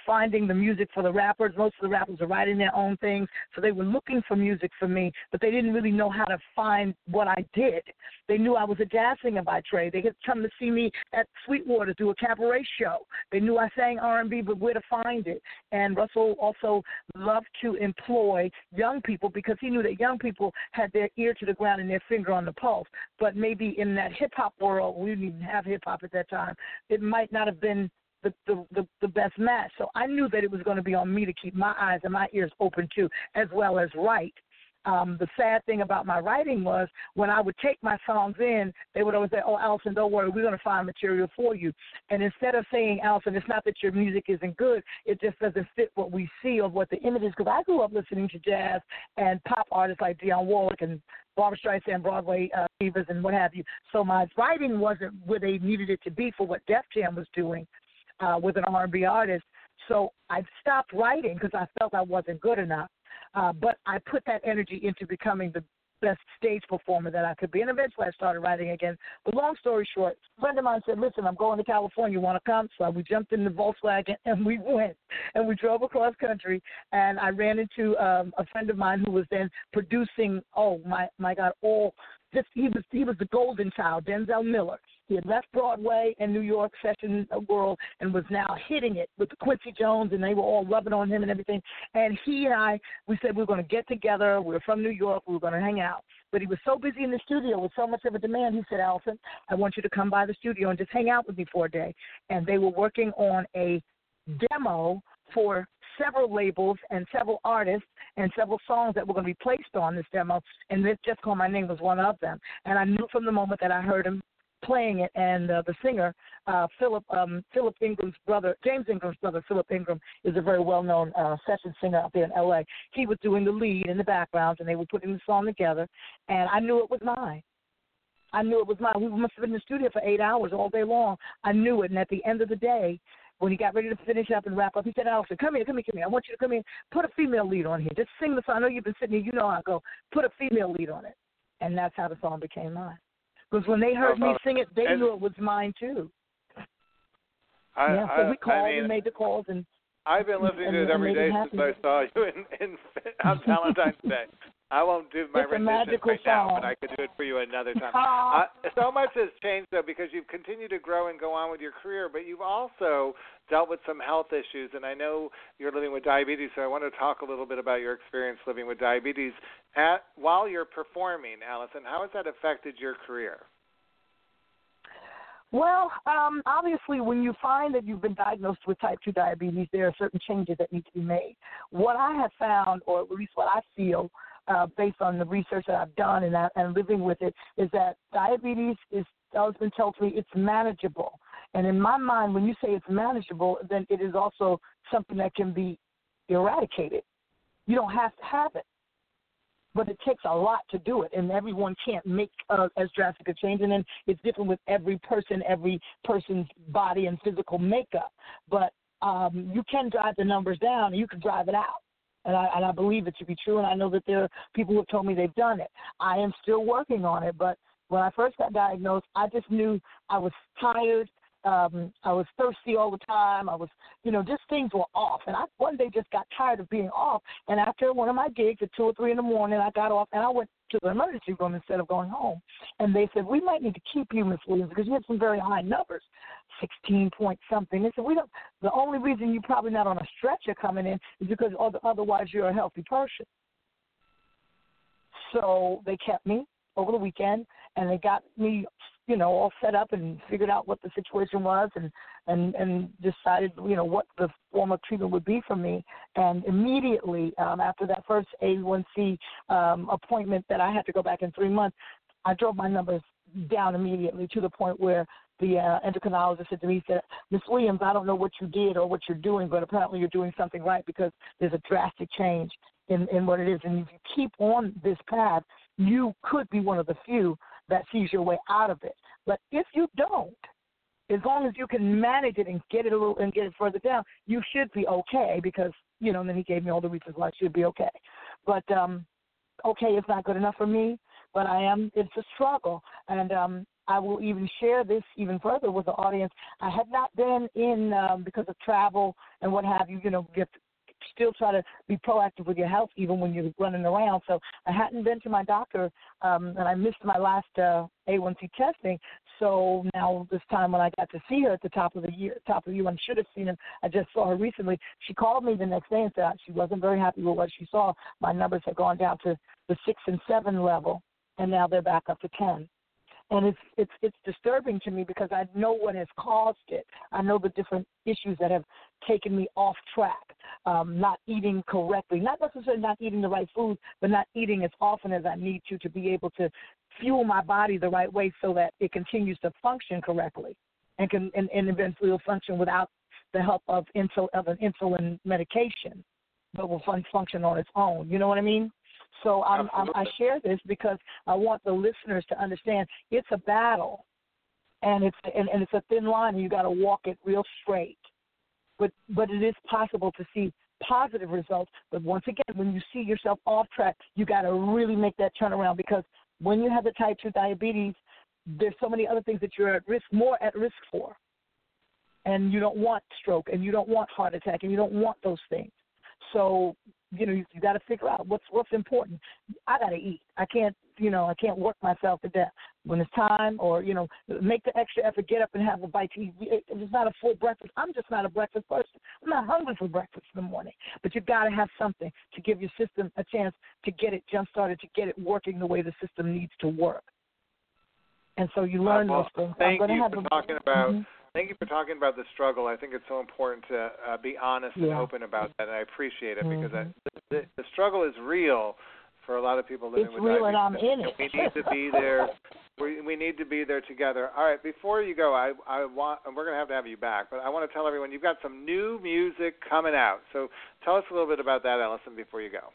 finding the music for the rappers. Most of the rappers are writing their own things, so they were looking for music for me, but they didn't really know how to find what I did. They knew I was a jazz singer by trade. They had come to see me at Sweetwater do a cabaret show. They knew I sang R&B, but where to find it. And Russell also loved to employ young people because he knew that young people had their ear to the ground and their finger on the pulse. But maybe in that hip hop world, we didn't even have hip hop at that time. It might not have been the, the, the, the best match. So I knew that it was going to be on me to keep my eyes and my ears open too, as well as write. um, the sad thing about my writing was when I would take my songs in, they would always say, "Oh, Alyson, don't worry, we're going to find material for you." And instead of saying, "Alyson, it's not that your music isn't good; it just doesn't fit what we see of what the image is." Because I grew up listening to jazz and pop artists like Dionne Warwick and Barbra Streisand, Broadway uh, divas, and what have you. So my writing wasn't where they needed it to be for what Def Jam was doing uh, with an R&B artist. So I stopped writing because I felt I wasn't good enough. Uh, but I put that energy into becoming the best stage performer that I could be. And eventually I started writing again. But long story short, a friend of mine said, Listen, I'm going to California. You want to come? So we jumped in the Volkswagen and we went. And we drove across country. And I ran into um, a friend of mine who was then producing, oh, my, my God, all this. He was, he was the golden child, Denzil Miller. He had left Broadway and New York Session World and was now hitting it with Quincy Jones, and they were all rubbing on him and everything. And he and I, we said we were going to get together. We were from New York. We were going to hang out. But he was so busy in the studio with so much of a demand. He said, Alyson, I want you to come by the studio and just hang out with me for a day. And they were working on a demo for several labels and several artists and several songs that were going to be placed on this demo, and this Just Call My Name was one of them. And I knew from the moment that I heard him playing it, and uh, the singer uh, Philip um, Philip Ingram's brother, James Ingram's brother, Philip Ingram, is a very well-known uh, session singer out there in L.A. He was doing the lead in the background, and they were putting the song together, and I knew it was mine. I knew it was mine. We must have been in the studio for eight hours all day long. I knew it, and at the end of the day, when he got ready to finish up and wrap up, he said, Alyson, come here, come here, come here. I want you to come in. Put a female lead on here. Just sing the song. I know you've been sitting here. You know how I go. Put a female lead on it. And that's how the song became mine. Because when they heard me sing it, they and, knew it was mine too. I, yeah, so we called I mean, and made the calls and. I've been listening and, to it every day it since I saw you in, in on Valentine's Day. I won't do my It's rendition right now, but I could do it for you another time. Uh, so much has changed though because you've continued to grow and go on with your career, but you've also dealt with some health issues, and I know you're living with diabetes. So I want to talk a little bit about your experience living with diabetes at while you're performing, Alyson. How has that affected your career? Well, um, obviously, when you find that you've been diagnosed with type 2 diabetes, there are certain changes that need to be made. What I have found, or at least what I feel, uh, based on the research that I've done and, that, and living with it, is that diabetes is, told to me, it's manageable. And in my mind, when you say it's manageable, then it is also something that can be eradicated. You don't have to have it but it takes a lot to do it, and everyone can't make uh, as drastic a change. And then it's different with every person, every person's body and physical makeup. But um, you can drive the numbers down, and you can drive it out. And I, and I believe it to be true, and I know that there are people who have told me they've done it. I am still working on it, but when I first got diagnosed, I just knew I was tired um, I was thirsty all the time. I was, you know, just things were off. And I one day just got tired of being off. And after one of my gigs at two or three in the morning, I got off and I went to the emergency room instead of going home. And they said we might need to keep you, Miss Williams, because you have some very high numbers, sixteen point something. They said we don't. The only reason you're probably not on a stretcher coming in is because otherwise you're a healthy person. So they kept me over the weekend, and they got me you know, all set up and figured out what the situation was and and and decided, you know, what the form of treatment would be for me. And immediately um, after that first A1C um, appointment that I had to go back in three months, I drove my numbers down immediately to the point where the uh, endocrinologist said to me, said, Miss Williams, I don't know what you did or what you're doing, but apparently you're doing something right because there's a drastic change in, in what it is. And if you keep on this path, you could be one of the few that sees your way out of it. But if you don't, as long as you can manage it and get it a little and get it further down, you should be okay because you know. And then he gave me all the reasons why I should be okay. But um, okay is not good enough for me. But I am. It's a struggle, and um, I will even share this even further with the audience. I had not been in um, because of travel and what have you. You know, get still try to be proactive with your health even when you're running around. So I hadn't been to my doctor, um, and I missed my last uh, A1C testing. So now this time when I got to see her at the top of the year, top of the year, I should have seen her. I just saw her recently. She called me the next day and said she wasn't very happy with what she saw. My numbers had gone down to the six and seven level, and now they're back up to ten and it's it's it's disturbing to me because I know what has caused it. I know the different issues that have taken me off track. um, not eating correctly, not necessarily not eating the right food, but not eating as often as I need to to be able to fuel my body the right way so that it continues to function correctly and can and, and eventually will function without the help of insul of an insulin medication, but will fun- function on its own. You know what I mean? So I'm, I'm, I share this because I want the listeners to understand it's a battle, and it's and, and it's a thin line, and you got to walk it real straight. But but it is possible to see positive results. But once again, when you see yourself off track, you got to really make that turnaround because when you have the type two diabetes, there's so many other things that you're at risk, more at risk for. And you don't want stroke, and you don't want heart attack, and you don't want those things. So you know you, you got to figure out what's what's important. I got to eat. I can't you know I can't work myself to death when it's time, or you know make the extra effort, get up and have a bite to eat. If it's not a full breakfast, I'm just not a breakfast person. I'm not hungry for breakfast in the morning. But you got to have something to give your system a chance to get it jump started, to get it working the way the system needs to work. And so you learn well, those things. Thank you for a, talking about. mm-hmm. Thank you for talking about the struggle. I think it's so important to uh, be honest and open about that, and I appreciate it because Mhm. I, the, the struggle is real for a lot of people living It's with real and. I'm in it. We need to be there. We we need to be there together. All right, before you go, I I want and we're gonna have to have you back, but I want to tell everyone you've got some new music coming out. So tell us a little bit about that, Alyson, before you go.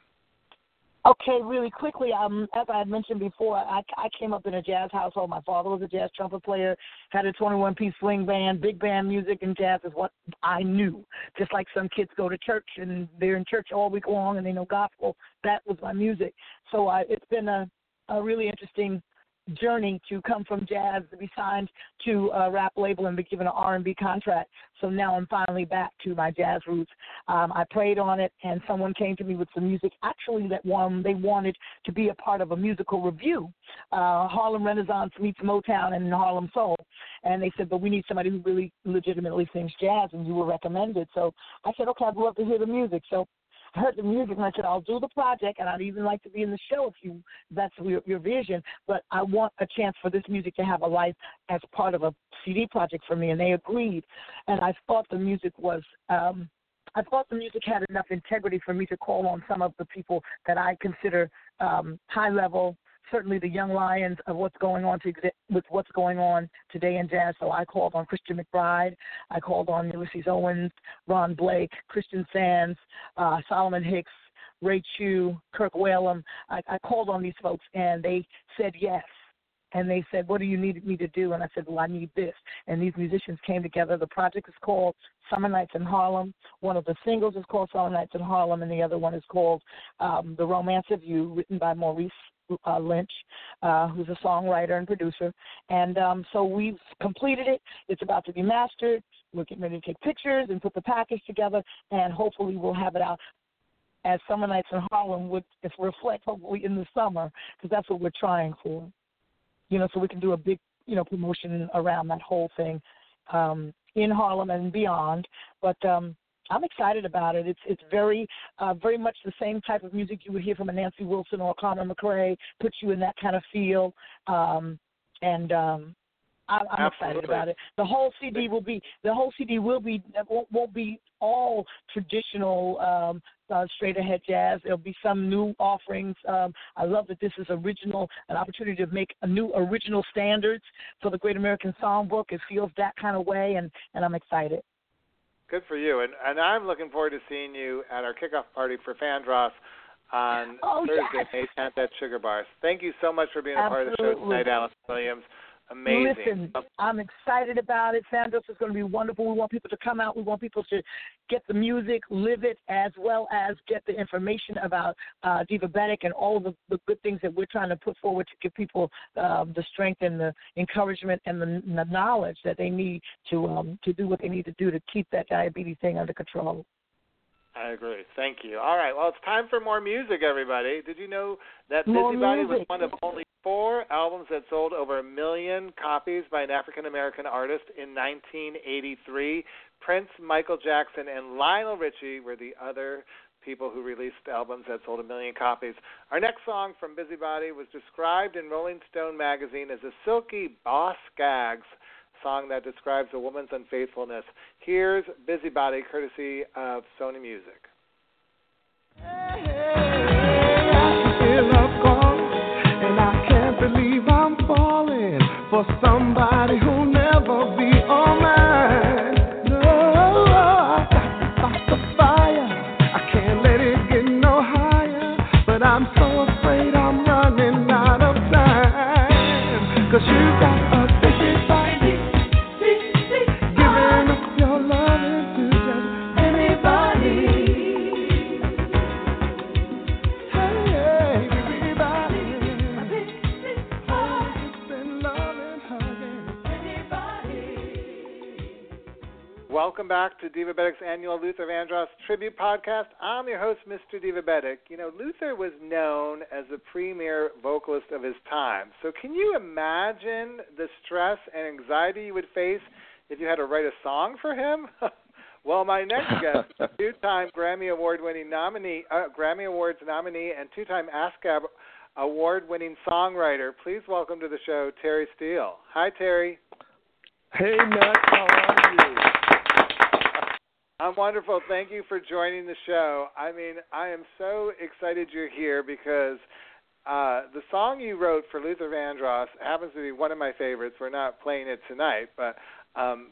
Okay, really quickly, um, as I had mentioned before, I, I came up in a jazz household. My father was a jazz trumpet player, had a 21 piece swing band. Big band music and jazz is what I knew. Just like some kids go to church and they're in church all week long and they know gospel. That was my music. So I, it's been a, a really interesting journey to come from jazz to be signed to a rap label and be given an R&B contract. So now I'm finally back to my jazz roots. Um, I prayed on it, and someone came to me with some music. Actually, that one they wanted to be a part of a musical review, uh, Harlem Renaissance meets Motown and Harlem Soul, and they said, but we need somebody who really legitimately sings jazz, and you were recommended. So I said, okay, I'd love to hear the music. So I heard the music and I said, I'll do the project and I'd even like to be in the show if you that's your, your vision. But I want a chance for this music to have a life as part of a CD project for me. And they agreed. And I thought the music was um I thought the music had enough integrity for me to call on some of the people that I consider um, high level, certainly the young lions of what's going on to with what's going on today in jazz. So I called on Christian McBride, I called on Ulysses Owens, Ron Blake, Christian Sands, uh, Solomon Hicks, Ray Chew, Kirk Whalum. I, I called on these folks and they said yes. And they said, What do you need me to do? And I said, Well, I need this. And these musicians came together. The project is called Summer Nights in Harlem. One of the singles is called Summer Nights in Harlem, and the other one is called um, The Romance of You, written by Maurice uh, Lynch, uh, who's a songwriter and producer. And um, so we've completed it. It's about to be mastered. We're getting ready to take pictures and put the package together, and hopefully we'll have it out as Summer Nights in Harlem would reflect hopefully in the summer because that's what we're trying for. You know, so we can do a big you know promotion around that whole thing um, in Harlem and beyond. But um, I'm excited about it. It's it's very uh, very much the same type of music you would hear from a Nancy Wilson or a Carmen McRae. Puts you in that kind of feel, um, and um, I'm, I'm excited about it. The whole CD will be the whole CD will be won't, won't be all traditional um, uh, straight ahead jazz. There'll be some new offerings. Um, I love that this is original, an opportunity to make a new original standards for the Great American Songbook. It feels that kind of way, and and I'm excited. Good for you, and and I'm looking forward to seeing you at our kickoff party for Fandross on Oh, Thursday, yes. May 10th at Sugar Bars. Thank you so much for being a part of the show tonight, Alan Williams. Amazing. Listen, I'm excited about it. Fandross is going to be wonderful. We want people to come out. We want people to get the music, live it, as well as get the information about uh, Divabetic and all the, the good things that we're trying to put forward to give people um, the strength and the encouragement and the, the knowledge that they need to um, to do what they need to do to keep that diabetes thing under control. I agree. Thank you. All right. Well, it's time for more music, everybody. Did you know that More Busybody was one of only four albums that sold over a million copies by an African American artist in 1983? Prince, Michael Jackson, and Lionel Richie were the other people who released albums that sold a million copies. Our next song from Busybody was described in Rolling Stone magazine as a silky boss gags song that describes a woman's unfaithfulness. Here's Busybody, courtesy of Sony Music. somebody who Welcome back to Diva Divabetic's annual Luther Vandross tribute podcast. I'm your host, Mr. Diva Divabetic. You know, Luther was known as the premier vocalist of his time. So, can you imagine the stress and anxiety you would face if you had to write a song for him? well, my next guest, two-time Grammy Award-winning nominee, uh, Grammy Awards nominee, and two-time ASCAP Award-winning songwriter. Please welcome to the show Terry Steele. Hi, Terry. Hey, Matt. How are you? I'm wonderful. Thank you for joining the show. I mean, I am so excited you're here because uh, the song you wrote for Luther Vandross happens to be one of my favorites. We're not playing it tonight, but um,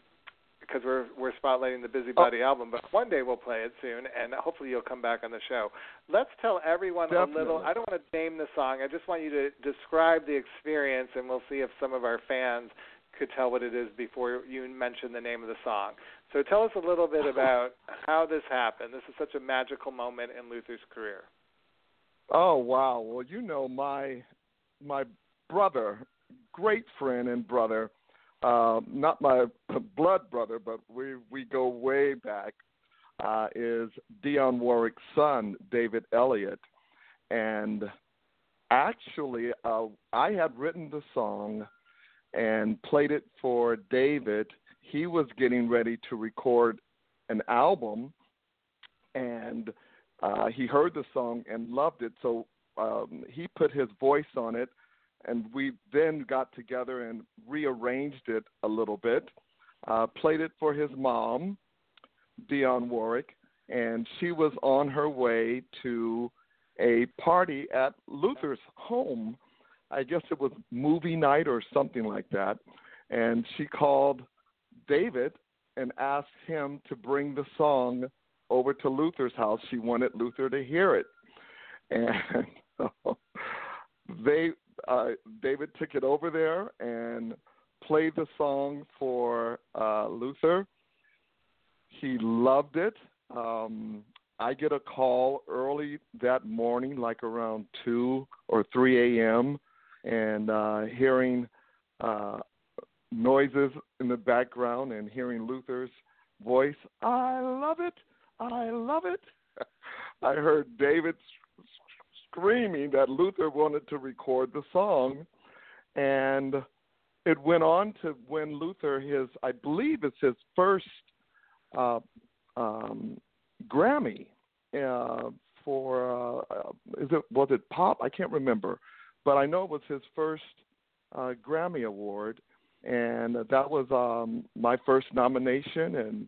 because we're we're spotlighting the Busybody oh. album, but one day we'll play it soon, and hopefully you'll come back on the show. Let's tell everyone Definitely. a little. I don't want to name the song. I just want you to describe the experience, and we'll see if some of our fans could tell what it is before you mention the name of the song. So tell us a little bit about how this happened. This is such a magical moment in Luther's career. Oh wow! Well, you know my my brother, great friend and brother, uh, not my blood brother, but we we go way back. Uh, is Dionne Warwick's son, David Elliott, and actually, uh, I had written the song and played it for David he was getting ready to record an album, and uh, he heard the song and loved it. So um, he put his voice on it, and we then got together and rearranged it a little bit. Uh, played it for his mom, Dionne Warwick, and she was on her way to a party at Luther's home. I guess it was movie night or something like that. And she called David and asked him to bring the song over to Luther's house. She wanted Luther to hear it, and they uh, David took it over there and played the song for uh, Luther. He loved it. Um, I get a call early that morning, like around two or three a.m., and uh, hearing uh, noises in the background and hearing Luther's voice. I love it. I love it. I heard David screaming that Luther wanted to record the song, and it went on to win Luther his, I believe it's his first uh, um, Grammy uh, for, uh, is it was it pop? I can't remember, but I know it was his first uh, Grammy award, and that was um, my first nomination, and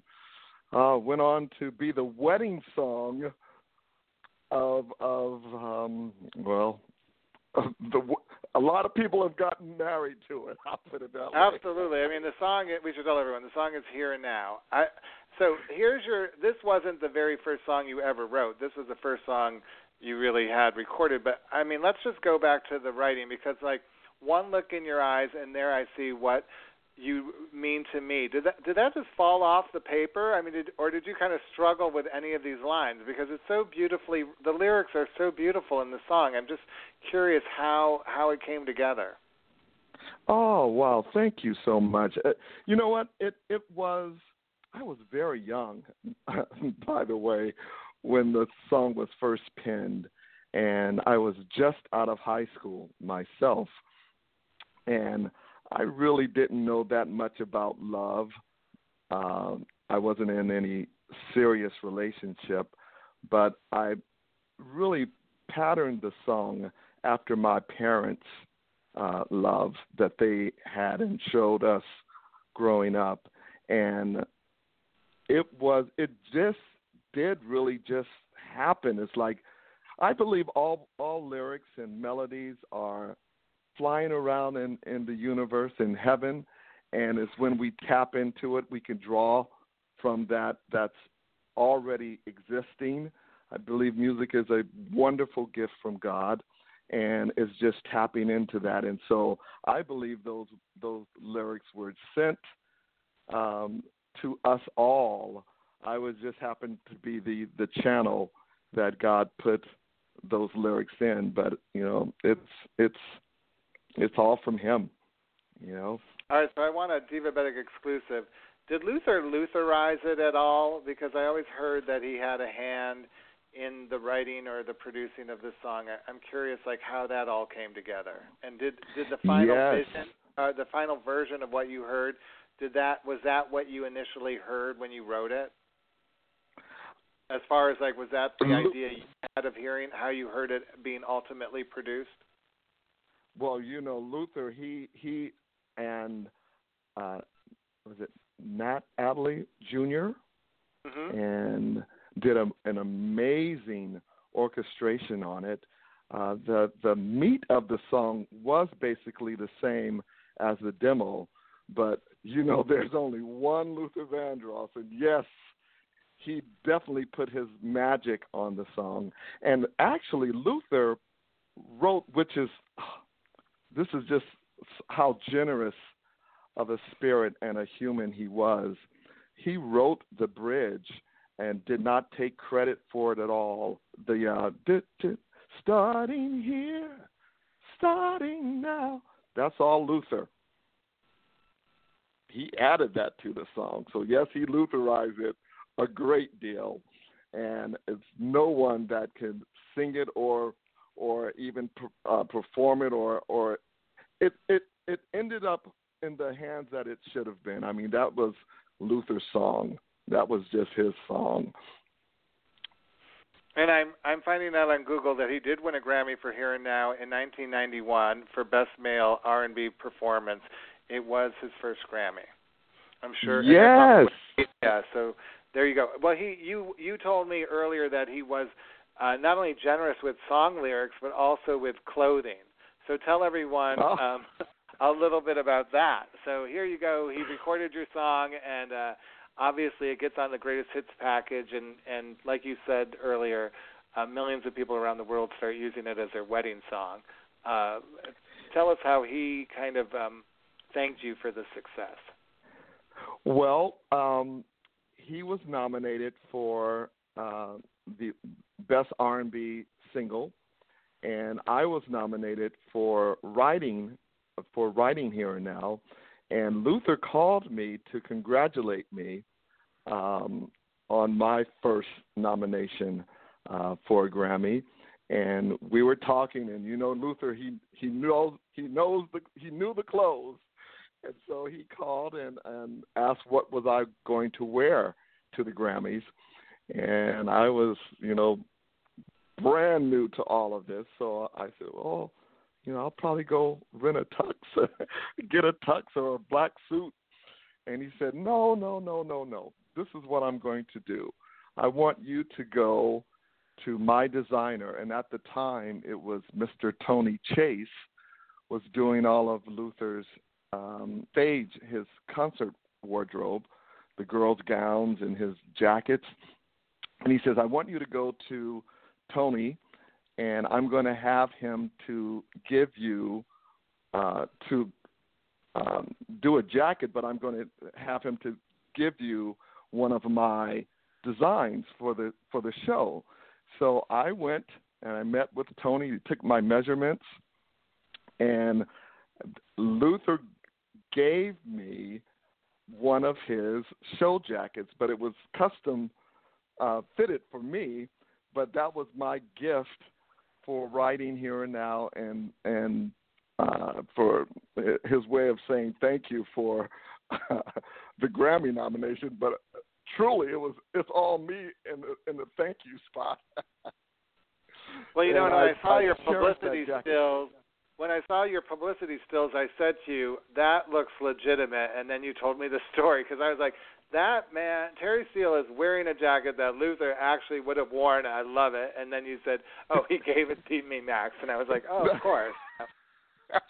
uh, went on to be the wedding song of of um, well, the a lot of people have gotten married to it. I'll put it that way. Absolutely. I mean, the song we should tell everyone the song is here and now. I so here's your. This wasn't the very first song you ever wrote. This was the first song you really had recorded. But I mean, let's just go back to the writing because like one look in your eyes, and there I see what you mean to me. Did that did that just fall off the paper? I mean, did, or did you kind of struggle with any of these lines because it's so beautifully the lyrics are so beautiful in the song. I'm just curious how how it came together. Oh wow! Thank you so much. Uh, you know what? It it was. I was very young, by the way, when the song was first penned, and I was just out of high school myself and I really didn't know that much about love. Um, I wasn't in any serious relationship, but I really patterned the song after my parents' uh, love that they had and showed us growing up, and it was it just did really just happen. It's like I believe all all lyrics and melodies are flying around in in the universe in heaven, and it's when we tap into it we can draw from that that's already existing. I believe music is a wonderful gift from God and it's just tapping into that. And so I believe those those lyrics were sent um, to us all. I was just happened to be the the channel that God put those lyrics in, but you know, it's it's it's all from Him. You know. All right, so I want a Divabetic exclusive. Did Luther Lutherize it at all? Because I always heard that he had a hand in the writing or the producing of this song. I, I'm curious, like how that all came together. And did did the final yes. vision, uh, the final version of what you heard, did that was that what you initially heard when you wrote it? As far as like, was that the idea you had of hearing how you heard it being ultimately produced? Well, you know, Luther, he he and uh, was it Nat Adderley junior Mm-hmm. and did a, an amazing orchestration on it. Uh, the the meat of the song was basically the same as the demo, but you know there's only one Luther Vandross, and yes, he definitely put his magic on the song. And actually, Luther wrote, which is this is just how generous of a spirit and a human he was. He wrote the bridge and did not take credit for it at all. The uh, starting here, starting now. That's all Luther. He added that to the song. So yes, he Lutherized it a great deal, and it's no one that can sing it or or even uh, perform it or or it it it ended up in the hands that it should have been. I mean, that was Luther's song. That was just his song. And I'm I'm finding out on Google that he did win a Grammy for Here and Now in 1991 for Best Male R&B Performance. It was his first Grammy. I'm sure. Yes. Yeah. So there you go. Well, he you you told me earlier that he was uh, not only generous with song lyrics but also with clothing. So tell everyone Oh. um, a little bit about that. So here you go. He recorded your song, and uh, obviously it gets on the greatest hits package. And and like you said earlier, uh, millions of people around the world start using it as their wedding song. Uh, tell us how he kind of um, thanked you for the success. Well, um, he was nominated for uh, the best R&B single, and I was nominated for writing for writing here and now. And Luther called me to congratulate me um, on my first nomination uh, for a Grammy. And we were talking, and you know, Luther he he knows he knows the he knew the clothes, and so he called and and asked what was I going to wear to the Grammys, and I was you know brand new to all of this, so I said, well, you know, I'll probably go rent a tux, get a tux or a black suit, and he said, no, no, no, no, no. This is what I'm going to do. I want you to go to my designer, and at the time it was Mr. Tony Chase was doing all of Luther's um, stage, his concert wardrobe, the girls' gowns and his jackets. And he says, I want you to go to Tony, and I'm going to have him to give you uh, to um, do a jacket, but I'm going to have him to give you one of my designs for the for the show. So I went and I met with Tony. He took my measurements, and Luther gave me one of his show jackets, but it was custom uh, fitted for me. But that was my gift for writing here and now, and and uh, for his way of saying thank you for the Grammy nomination. But truly, it was it's all me in the in the thank you spot. Well, you know, And when I, I- saw I your publicity stills, when I saw your publicity stills, I said to you, "That looks legitimate." And then you told me the story because I was like, that man, Terry Steele is wearing a jacket that Luther actually would have worn. I love it. And then you said, "Oh, he gave it to me, Max," and I was like, "Oh, of course."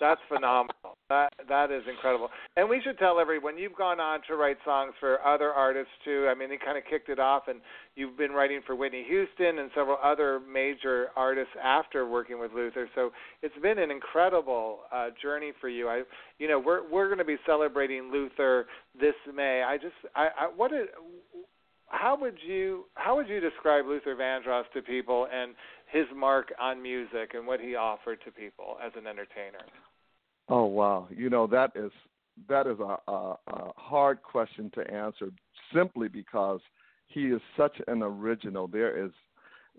That's phenomenal. That that is incredible. And we should tell everyone you've gone on to write songs for other artists too. I mean, they kind of kicked it off, and you've been writing for Whitney Houston and several other major artists after working with Luther. So it's been an incredible uh, journey for you. I, you know, we're we're going to be celebrating Luther this May. I just, I, I what did, how would you how would you describe Luther Vandross to people and his mark on music and what he offered to people as an entertainer? Oh wow, you know that is that is a, a, a hard question to answer simply because he is such an original. There is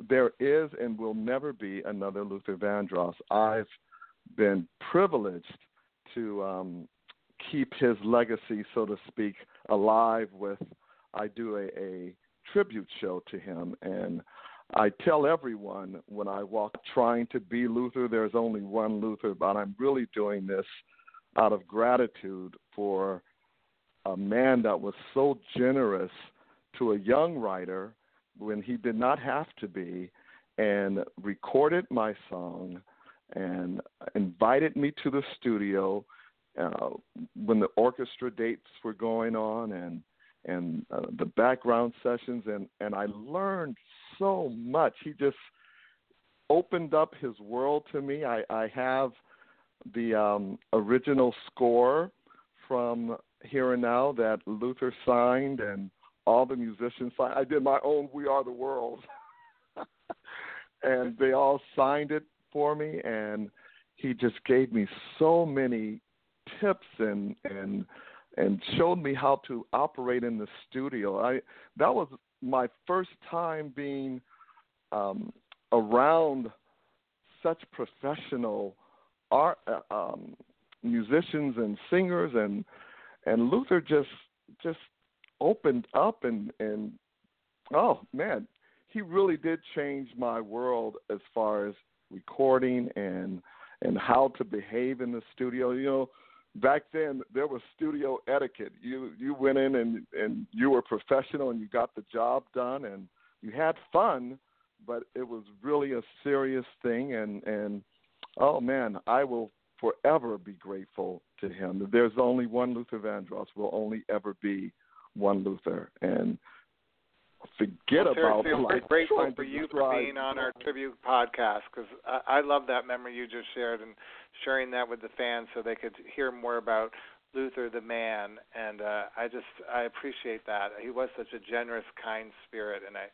there is and will never be another Luther Vandross. I've been privileged to um, keep his legacy, so to speak, alive with. I do a, a tribute show to him, and I tell everyone when I walk trying to be Luther, there's only one Luther, but I'm really doing this out of gratitude for a man that was so generous to a young writer when he did not have to be and recorded my song and invited me to the studio uh, when the orchestra dates were going on and and uh, the background sessions and and I learned so much. He just opened up his world to me. I, I have the um, original score from Here and Now that Luther signed and all the musicians signed. I did my own We Are the World. and they all signed it for me and he just gave me so many tips and and and showed me how to operate in the studio. I that was my first time being um, around such professional art uh, um, musicians and singers, and and Luther just just opened up and and oh man, he really did change my world as far as recording and and how to behave in the studio. You know, back then there was studio etiquette. You you went in and and you were professional and you got the job done and you had fun, but it was really a serious thing and and oh man, I will forever be grateful to him. There's only one Luther Vandross. Will only ever be one Luther and forget well, about like, like grateful for you for being on our tribute podcast because I, I love that memory you just shared and sharing that with the fans so they could hear more about Luther the man and uh I just I appreciate that. He was such a generous, kind spirit and I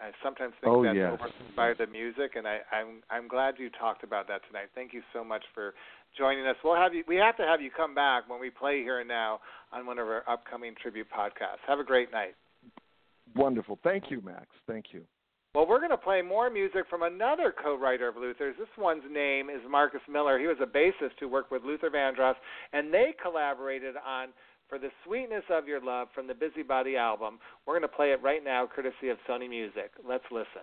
I sometimes think oh, that's yes. by the music and I, I'm I'm glad you talked about that tonight. Thank you so much for joining us. We'll have you we have to have you come back when we play here and now on one of our upcoming tribute podcasts. Have a great night. Wonderful. Thank you, Max. Thank you. Well, we're going to play more music from another co-writer of Luther's. This one's name is Marcus Miller. He was a bassist who worked with Luther Vandross, and they collaborated on "For the Sweetness of Your Love" from the Busybody album. We're going to play it right now, courtesy of Sony Music. Let's listen.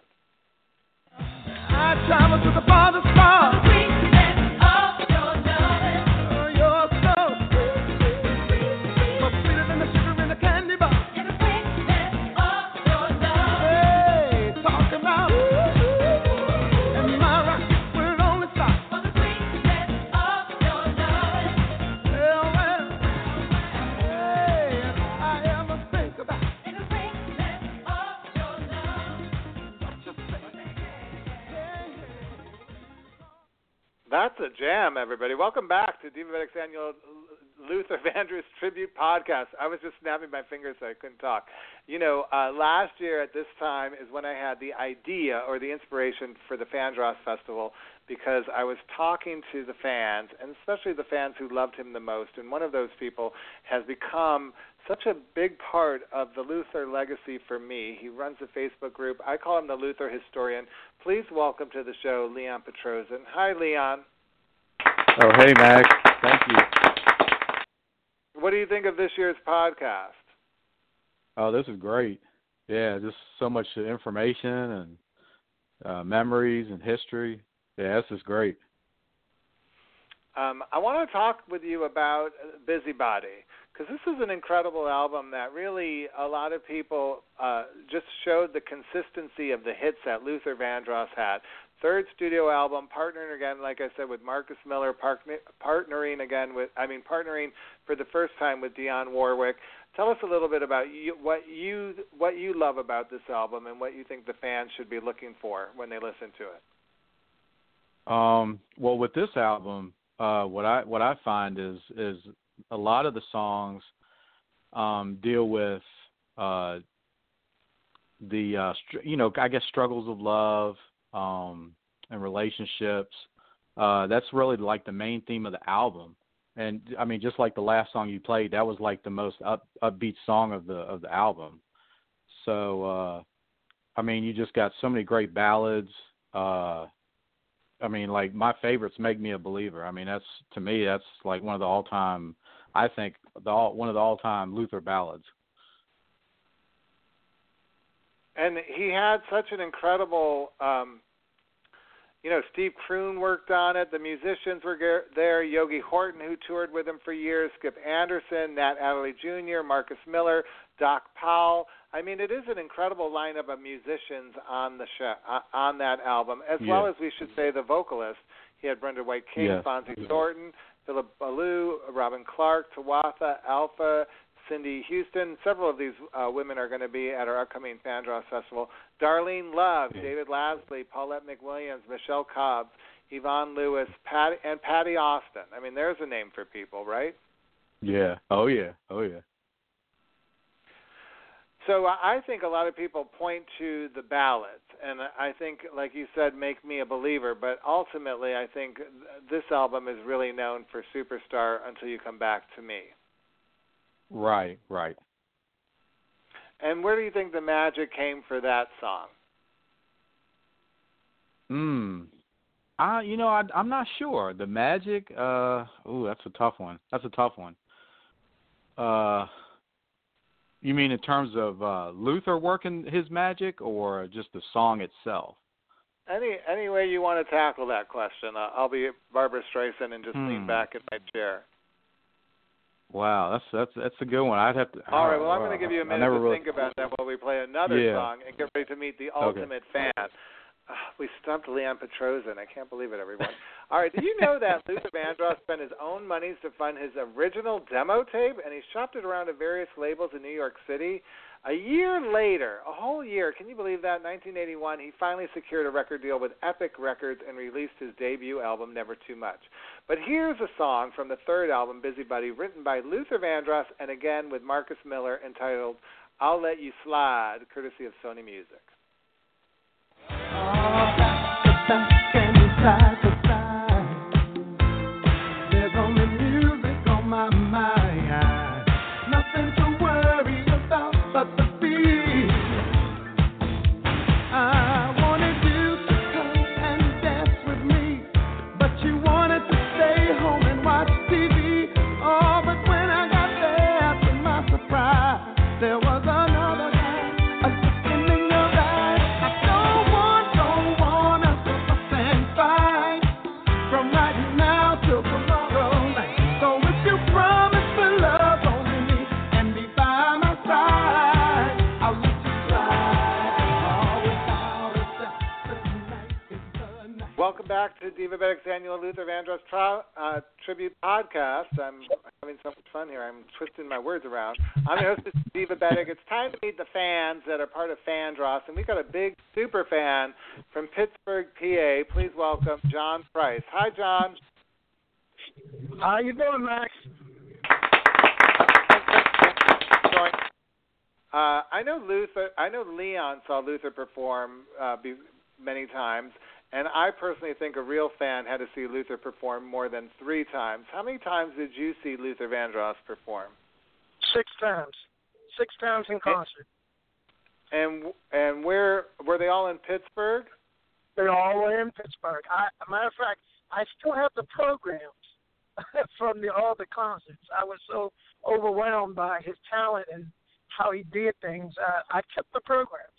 That's a jam, everybody. Welcome back to Divabetic's annual Luther Vandross tribute podcast. I was just snapping my fingers so I couldn't talk. You know, uh, last year at this time is when I had the idea or the inspiration for the Fandross Festival because I was talking to the fans, and especially the fans who loved him the most. And one of those people has become such a big part of the Luther legacy for me. He runs a Facebook group. I call him the Luther Historian. Please welcome to the show Leon Petrossian. Hi, Leon. Oh, hey, Max. Thank you. What do you think of this year's podcast? Oh, this is great. Yeah, just so much information and uh, memories and history. Yeah, this is great. Um, I want to talk with you about Busybody because this is an incredible album that really a lot of people uh, just showed the consistency of the hits that Luther Vandross had. Third studio album, partnering again, like I said, with Marcus Miller, partner, partnering again with, I mean, partnering for the first time with Dionne Warwick. Tell us a little bit about you, what you what you love about this album and what you think the fans should be looking for when they listen to it. Um, well, with this album, uh, what I what I find is is a lot of the songs um, deal with uh, the uh, str- you know I guess struggles of love um, and relationships. Uh, that's really like the main theme of the album. And I mean, just like the last song you played, that was like the most up, upbeat song of the of the album. So, uh, I mean, you just got so many great ballads. Uh, I mean, like my favorites, "Make Me a Believer." I mean, that's to me, that's like one of the all-time. I think the all, one of the all-time Luther ballads. And he had such an incredible. Um, you know, Steve Kroon worked on it. The musicians were there. Yogi Horton, who toured with him for years. Skip Anderson, Nat Adderley Jr., Marcus Miller, Doc Powell. I mean, it is an incredible lineup of musicians on the show, uh, on that album, as Yeah. well as we should say the vocalist. He had Brenda White King, Yes. Fonzi Thornton, Philip Ballou, Robin Clark, Tawatha, Alpha, Cindy Houston. Several of these uh, women are going to be at our upcoming Fandross Festival. Darlene Love, Yeah. David Lasley, Paulette McWilliams, Michelle Cobb, Yvonne Lewis, Patty, and Patti Austin. I mean, there's a name for people, right? Yeah. Oh yeah. Oh yeah. So I I think a lot of people point to the ballads, and I think, like you said, "Make Me a Believer." But ultimately, I think this album is really known for "Superstar" until you come back to me. Right. Right. And where do you think the magic came for that song? Hmm. I you know I I'm not sure. The magic. Uh. Ooh, that's a tough one. That's a tough one. Uh. You mean in terms of uh Luther working his magic, or just the song itself? Any any way you want to tackle that question, uh, I'll be Barbra Streisand and just lean Hmm. back in my chair. Wow, that's that's that's a good one. I'd have to. All right, well, I'm uh, going to give you a minute to really, think about that while we play another Yeah. song and get ready to meet the ultimate fan. Uh, we stumped Leon Petrossian. I can't believe it, everyone. All right, did you know that Luther Vandross spent his own monies to fund his original demo tape, and he shopped it around to various labels in New York City? A year later, a whole year, can you believe that? 1981, he finally secured a record deal with Epic Records and released his debut album, Never Too Much. But here's a song from the third album, Busybody, written by Luther Vandross and again with Marcus Miller, entitled I'll Let You Slide, courtesy of Sony Music. There's Welcome back to Divabetic's annual Luther Vandross tri- uh, tribute podcast. I'm having so much fun here. I'm twisting my words around. I'm your host, Divabetic. It's time to meet the fans that are part of Fandross, and we've got a big super fan from Pittsburgh, PA. Please welcome John Price. Hi, John. How you doing, Max? Uh, I know Luther. I know Leon saw Luther perform uh, be, many times, and I personally think a real fan had to see Luther perform more than three times. How many times did you see Luther Vandross perform? Six times. Six times in concert. And and where were they all in Pittsburgh? They're all way in Pittsburgh. I, a matter of fact, I still have the programs from the all the concerts. I was so overwhelmed by his talent and how he did things. Uh, I kept the programs.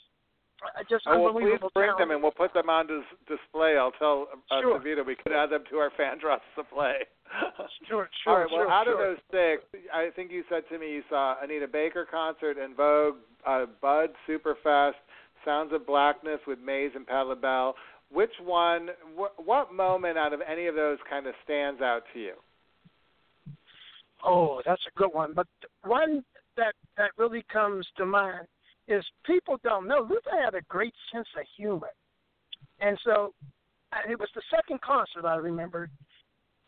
Just Oh, well, please bring talent. them and we'll put them on dis- display. I'll tell uh, Sure. Seveda we could add them to our Fandross to play. Sure, sure, right. Well, sure, out of those six, I think you said to me you saw Anita Baker concert En Vogue, uh, Bud Superfest, Sounds of Blackness with Maze and Pat LaBelle. Which one? Wh- what moment out of any of those kind of stands out to you? Oh, that's a good one. But one that that really comes to mind is people don't know Luther had a great sense of humor, and so uh, it was the second concert I remembered,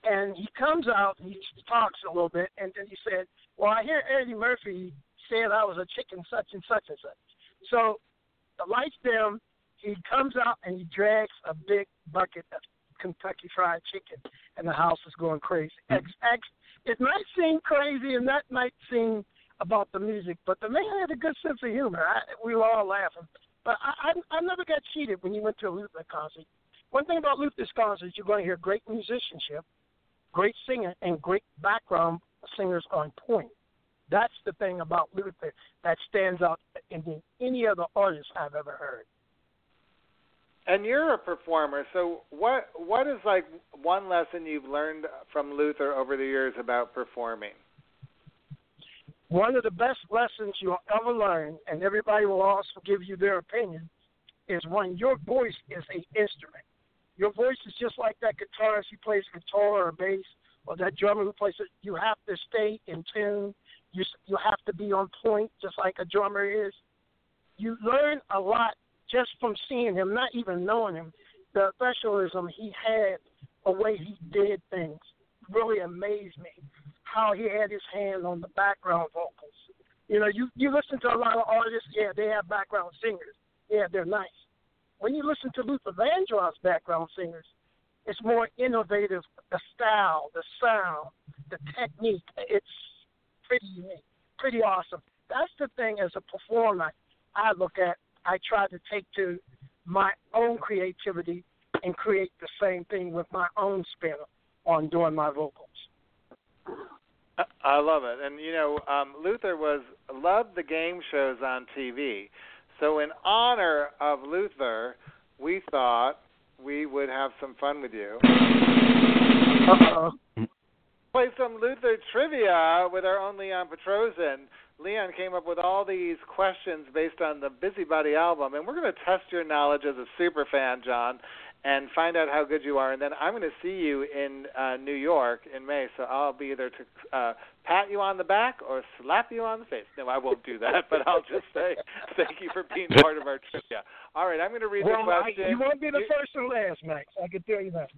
and he comes out, he talks a little bit, and then he said, "Well, I hear Eddie Murphy said I was a chicken such and such and such." So the lights dim, he comes out and he drags a big bucket of Kentucky Fried Chicken, and the house is going crazy. X, X, it might seem crazy, and that might seem about the music, but the man had a good sense of humor. I, we were all laughing. But I, I, I never got cheated when you went to a Luther concert. One thing about Luther's concerts, you're going to hear great musicianship, great singer, and great background singers on point. That's the thing about Luther that stands out in any other artist I've ever heard. And you're a performer, so what what is like one lesson you've learned from Luther over the years about performing? One of the best lessons you'll ever learn, and everybody will also give you their opinion, is when your voice is an instrument. Your voice is just like that guitarist who plays guitar or bass, or that drummer who plays it. You have to stay in tune. You you have to be on point, just like a drummer is. You learn a lot just from seeing him, not even knowing him. The professionalism he had, a way he did things, really amazed me. How he had his hand on the background vocals. You know, you you listen to a lot of artists, yeah, they have background singers. Yeah, they're nice. When you listen to Luther Vandross' background singers, it's more innovative. The style, the sound, the technique. It's pretty unique, pretty awesome. That's the thing as a performer I look at. I try to take to my own creativity and create the same thing with my own spin on doing my vocals. I- love it, and you know, um, Luther was loved the game shows on TV. So in honor of Luther, we thought we would have some fun with you. Uh-oh. Play some Luther trivia with our own Leon Petrossian. Leon came up with all these questions based on the Busybody album, and we're going to test your knowledge as a super fan, John, and find out how good you are. And then I'm going to see you in uh, New York in May, so I'll be either to uh, pat you on the back or slap you on the face. No, I won't do that, but I'll just say thank you for being part of our trivia. All right, I'm going to read well, the question. I, you won't be the You- first or last, Max. I can tell you that.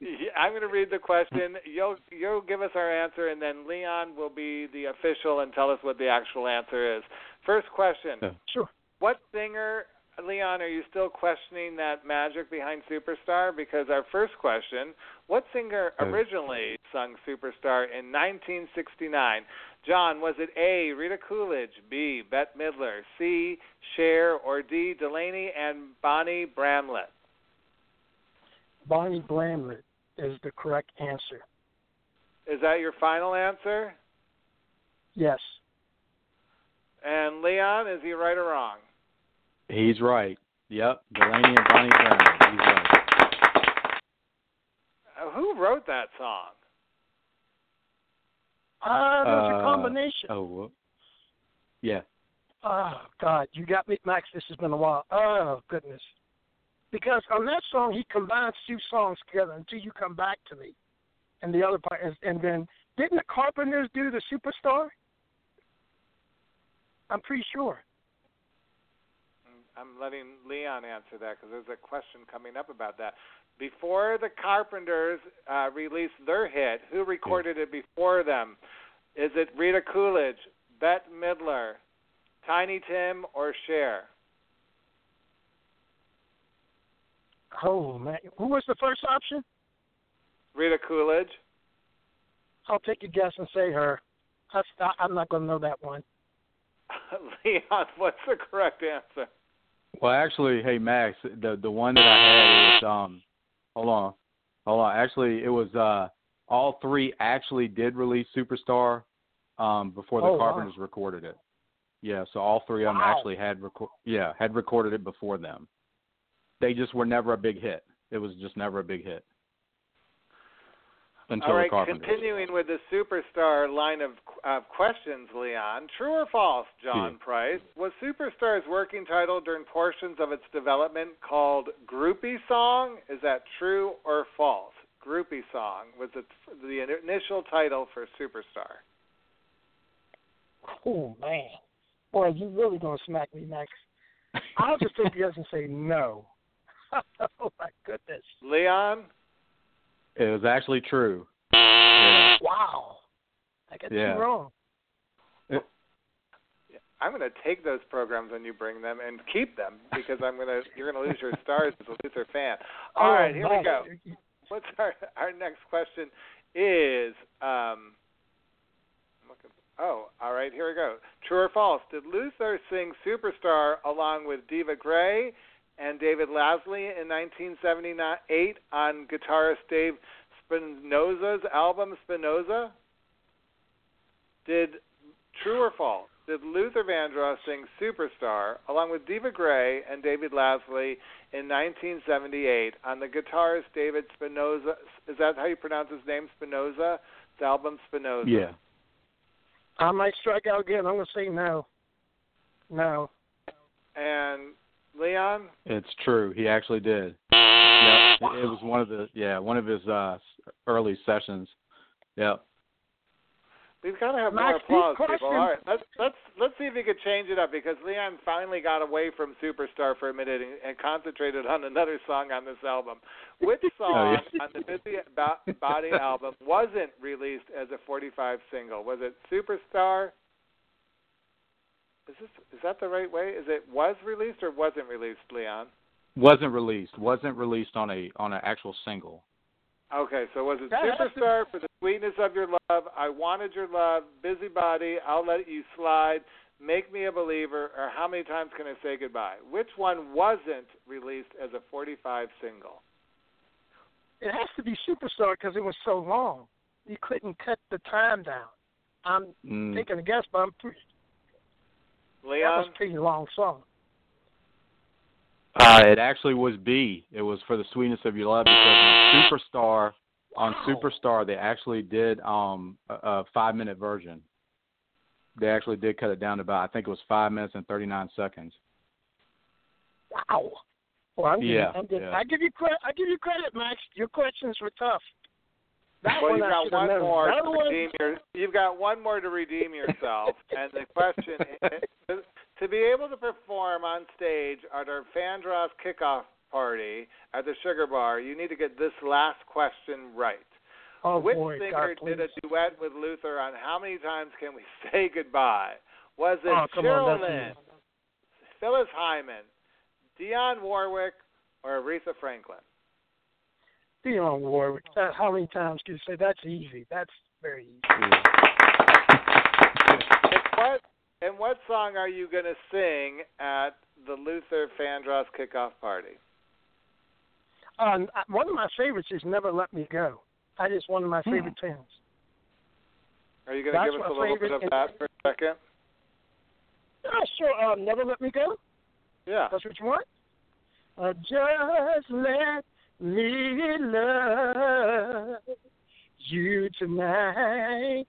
yeah, I'm going to read the question. You'll you'll give us our answer, and then Leon will be the official and tell us what the actual answer is. First question: Sure. What singer, Leon, are you still questioning that magic behind Superstar? Because our first question: What singer originally sung Superstar in 1969? John, was it A. Rita Coolidge, B. Bette Midler, C. Cher, or D. Delaney and Bonnie Bramlett? Bonnie Bramlett is the correct answer. Is that your final answer? Yes. And Leon, is he right or wrong? He's right. Yep, Delaney and Bonnie Brown. He's right. Uh, who wrote that song? Uh, there's a Uh, combination. Oh, whoop. yeah. Oh God, you got me, Max. This has been a while. Oh goodness, because on that song he combines two songs together until you come back to me, and the other part is, and then didn't the Carpenters do the Superstar? I'm pretty sure. I'm letting Leon answer that because there's a question coming up about that. Before the Carpenters uh, released their hit, who recorded it before them? Is it Rita Coolidge, Bette Midler, Tiny Tim, or Cher? Oh man, who was the first option? Rita Coolidge. I'll take a guess and say her. I, I'm not going to know that one. Leon, what's the correct answer? Well, actually, hey Max, the the one that I had was um, hold on, hold on. Actually, it was uh, all three actually did release Superstar, um, before the Oh, wow. Carpenters recorded it. Yeah, so all three of them Wow. actually had record. Yeah, had recorded it before them. They just were never a big hit. It was just never a big hit until All the Carpenters. continuing with the superstar line of uh, questions, Leon. True or false, John Yeah. Price? Was Superstar's working title during portions of its development called Groupie Song? Is that true or false? Groupie Song was it the initial title for Superstar. Oh man, boy, you really gonna smack me, next. I'll just take yes and say no. oh my goodness! Leon? It was actually true. Yeah. Wow, I got Yeah. you wrong. I'm going to take those programs when you bring them and keep them because I'm going to you're going to lose your stars as a Luther fan. All oh, right, here we go. What's our our next question is um looking Oh, all right, here we go. True or false? Did Luther sing Superstar along with Diva Gray and David Lasley in 1978 on guitarist Dave Spinozza's album Spinozza? Did true or false? Did Luther Vandross sing Superstar along with Diva Gray and David Lasley in 1978 on the guitarist David Spinozza? Is that how you pronounce his name, Spinozza? The album Spinozza. Yeah. I might strike out again. I'm gonna say no. No. And Leon, It's true. He actually did. Yep. It was one of the yeah one of his uh early sessions. Yep. we've got to have Max, more applause, people. All right, let's let's let's see if you could change it up because Leon finally got away from Superstar for a minute and, and concentrated on another song on this album. Which song Oh, yeah. on the Busy Body album wasn't released as a 45 single? Was it Superstar? Is this is that the right way? Is it was released or wasn't released, Leon? Wasn't released. Wasn't released on a on an actual single. Okay, so was it That has Superstar for the sweetness of your love? I wanted your love. Busybody. I'll let you slide. Make me a believer. Or how many times can I say goodbye? Which one wasn't released as a 45 single? It has to be Superstar because it was so long. You couldn't cut the time down. I'm Mm. taking a guess, but I'm pretty, that was a pretty long song. Uh, it actually was B. It was for the sweetness of your love because on Superstar on Wow. Superstar they actually did um a, a five minute version. They actually did cut it down to about I think it was five minutes and thirty nine seconds. Wow. Well, I'm giving, Yeah, I'm giving, yeah. I give you credit. I give you credit, Max. Your questions were tough. That well, one you've got one known. more The to one- redeem your. You've got one more to redeem yourself, and the question is, to be able to perform on stage at our Fandross kickoff party at the Sugar Bar, you need to get this last question right. Oh Which boy, singer God, did a duet with Luther on How Many Times Can We Say Goodbye? Was it Oh, Cheryl Lynn. Phyllis Hyman, Dionne Warwick, or Aretha Franklin? Dionne Warwick. Uh, how many times can you say that's easy? That's very easy. And what and what song are you going to sing at the Luther Fandross kickoff party? Um, one of my favorites is "Never Let Me Go." That is one of my Hmm. favorite tunes. Are you going to give us a little bit of that for a second? Yeah, sure. Um, "Never Let Me Go." Yeah. That's what you want. Uh, just let me love you tonight.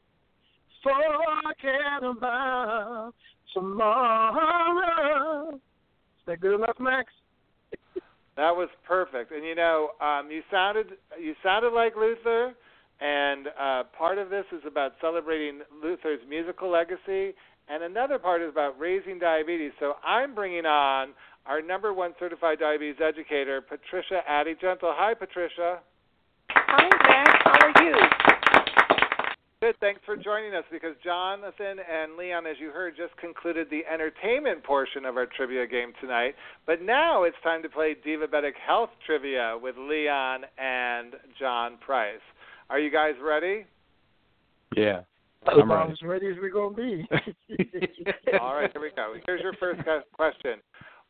Forget about tomorrow. Is that good enough, Max? That was perfect. And you know, um, you sounded you sounded like Luther, and uh, part of this is about celebrating Luther's musical legacy, and another part is about raising diabetes. So I'm bringing on our number one certified diabetes educator, Patricia Addie-Gentle. Hi, Patricia. Hi, Max. How are you? Good. Thanks for joining us because Jonathan and Leon, as you heard, just concluded the entertainment portion of our trivia game tonight. But now it's time to play Diabetic Health Trivia with Leon and John Price. Are you guys ready? Yeah. I'm I'm ready. as ready as we're going to be. All right, here we go. Here's your first question.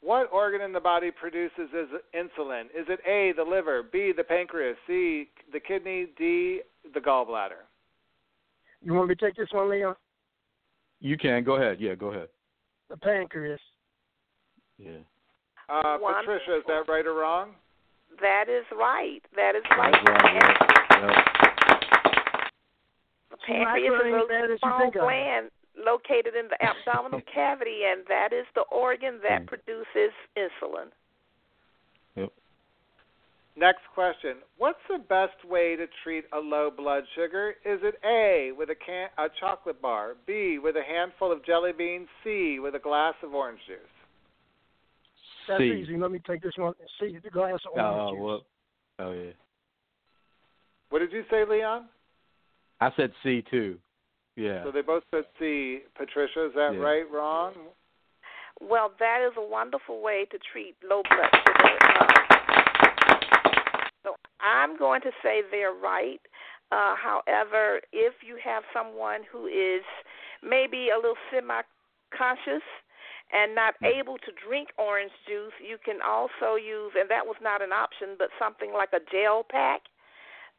What organ in the body produces is insulin? Is it A, the liver, B, the pancreas, C, the kidney, D, the gallbladder? You want me to take this one, Leon? You can go ahead. Yeah, go ahead. the pancreas. Yeah. Uh, Patricia, is that right or wrong? That is right. That is right. That's right, And yeah. the pancreas is bad a you small think of it. gland located in the abdominal cavity, and that is the organ that Mm. produces insulin. Next question. What's the best way to treat a low blood sugar? Is it A, with a, can- a chocolate bar, B, with a handful of jelly beans, C, with a glass of orange juice? That's C. easy. Let me take this one. See the glass of orange juice. well, oh yeah. What did you say, Leon? I said C too. Yeah. So they both said C. Patricia, is that Yeah. right, wrong? Well, that is a wonderful way to treat low blood sugar. Uh, so I'm going to say they're right. Uh, however, if you have someone who is maybe a little semi conscious and not able to drink orange juice, you can also use, and that was not an option, but something like a gel pack.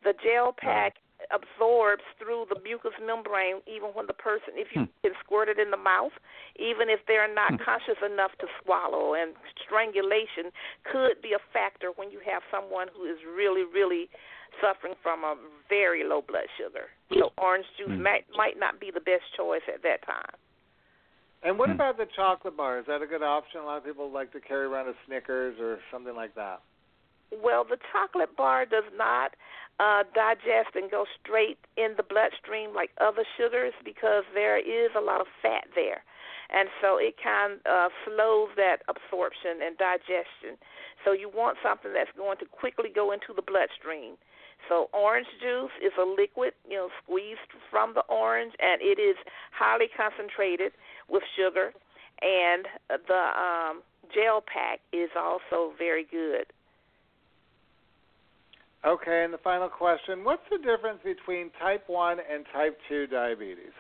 The gel pack absorbs through the mucous membrane even when the person if you can squirt it in the mouth even if they're not conscious enough to swallow and strangulation could be a factor when you have someone who is really really suffering from a very low blood sugar so orange juice Mm. might might not be the best choice at that time And what Hmm. about the chocolate bar? Is that a good option? A lot of people like to carry around a Snickers or something like that. Well, the chocolate bar does not uh, digest and go straight in the bloodstream like other sugars because there is a lot of fat there. And so it kind of uh, slows that absorption and digestion. So you want something that's going to quickly go into the bloodstream. So orange juice is a liquid, you know, squeezed from the orange, and it is highly concentrated with sugar. And the um, gel pack is also very good. Okay, and the final question What's the difference between type 1 and type 2 diabetes?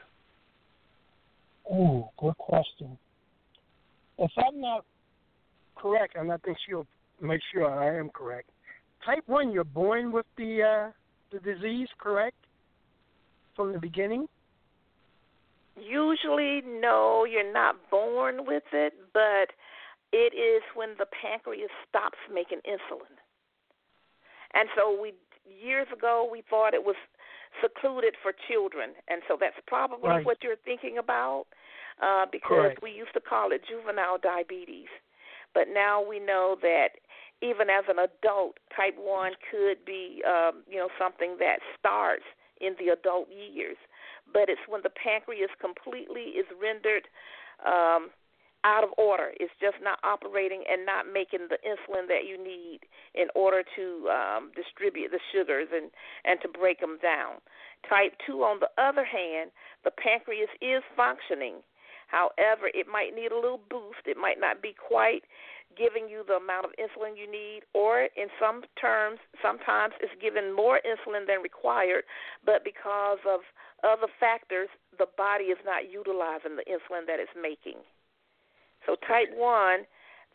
Ooh, good question. If I'm not correct, and I think she'll make sure I am correct. Type one, you're born with the uh, the disease, correct? From the beginning. Usually, no, you're not born with it, but it is when the pancreas stops making insulin. And so we years ago we thought it was secluded for children, and so that's probably Right. what you're thinking about, uh, because Correct. we used to call it juvenile diabetes, but now we know that even as an adult, type one could be, um, you know, something that starts in the adult years, but it's when the pancreas completely is rendered um, out of order. It's just not operating and not making the insulin that you need in order to um, distribute the sugars and, and to break them down. Type 2, on the other hand, the pancreas is functioning. However, it might need a little boost. It might not be quite giving you the amount of insulin you need, or in some terms, sometimes it's given more insulin than required, but because of other factors, the body is not utilizing the insulin that it's making. So, type 1,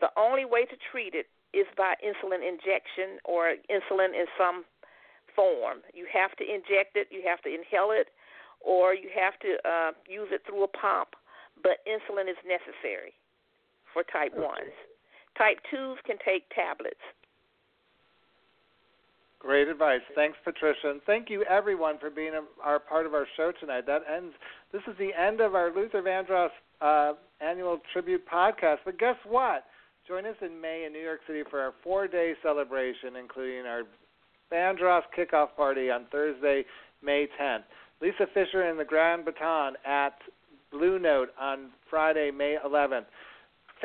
the only way to treat it is by insulin injection or insulin in some form. You have to inject it, you have to inhale it, or you have to uh, use it through a pump, but insulin is necessary for type 1s. Type 2s can take tablets. Great advice. Thanks, Patricia. And thank you, everyone, for being a, our part of our show tonight. That ends. This is the end of our Luther Vandross uh, annual tribute podcast. But guess what? Join us in May in New York City for our four-day celebration, including our Fandross kickoff party on Thursday, May 10th. Lisa Fischer and the Grand Baton at Blue Note on Friday, May 11th.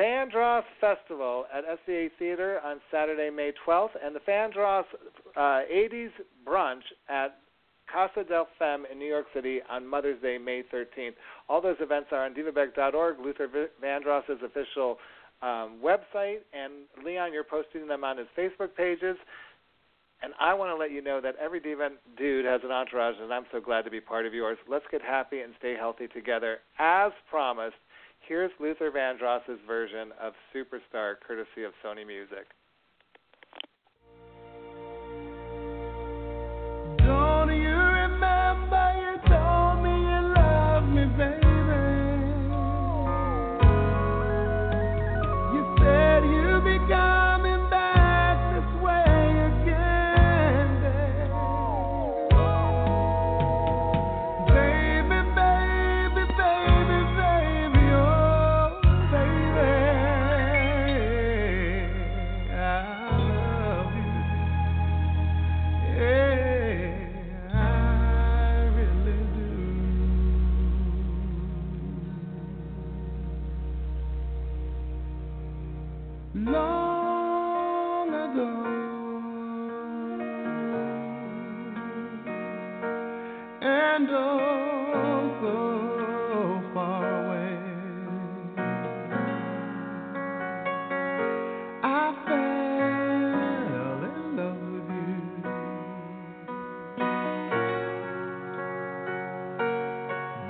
Fandross Festival at SVA Theater on Saturday, May 12th, and the Fandross uh, 80s Brunch at Casa del Femme in New York City on Mother's Day, May 13th. All those events are on divabetic.org, Luther Vandross's official um, website, and Leon, you're posting them on his Facebook pages. And I want to let you know that every diva dude has an entourage, and I'm so glad to be part of yours. Let's get happy and stay healthy together. As promised, here's Luther Vandross's version of Superstar, courtesy of Sony Music. Don't you remember you told me you loved me, baby?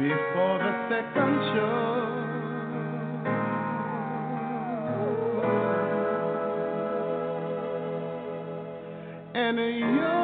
Before the second show. And your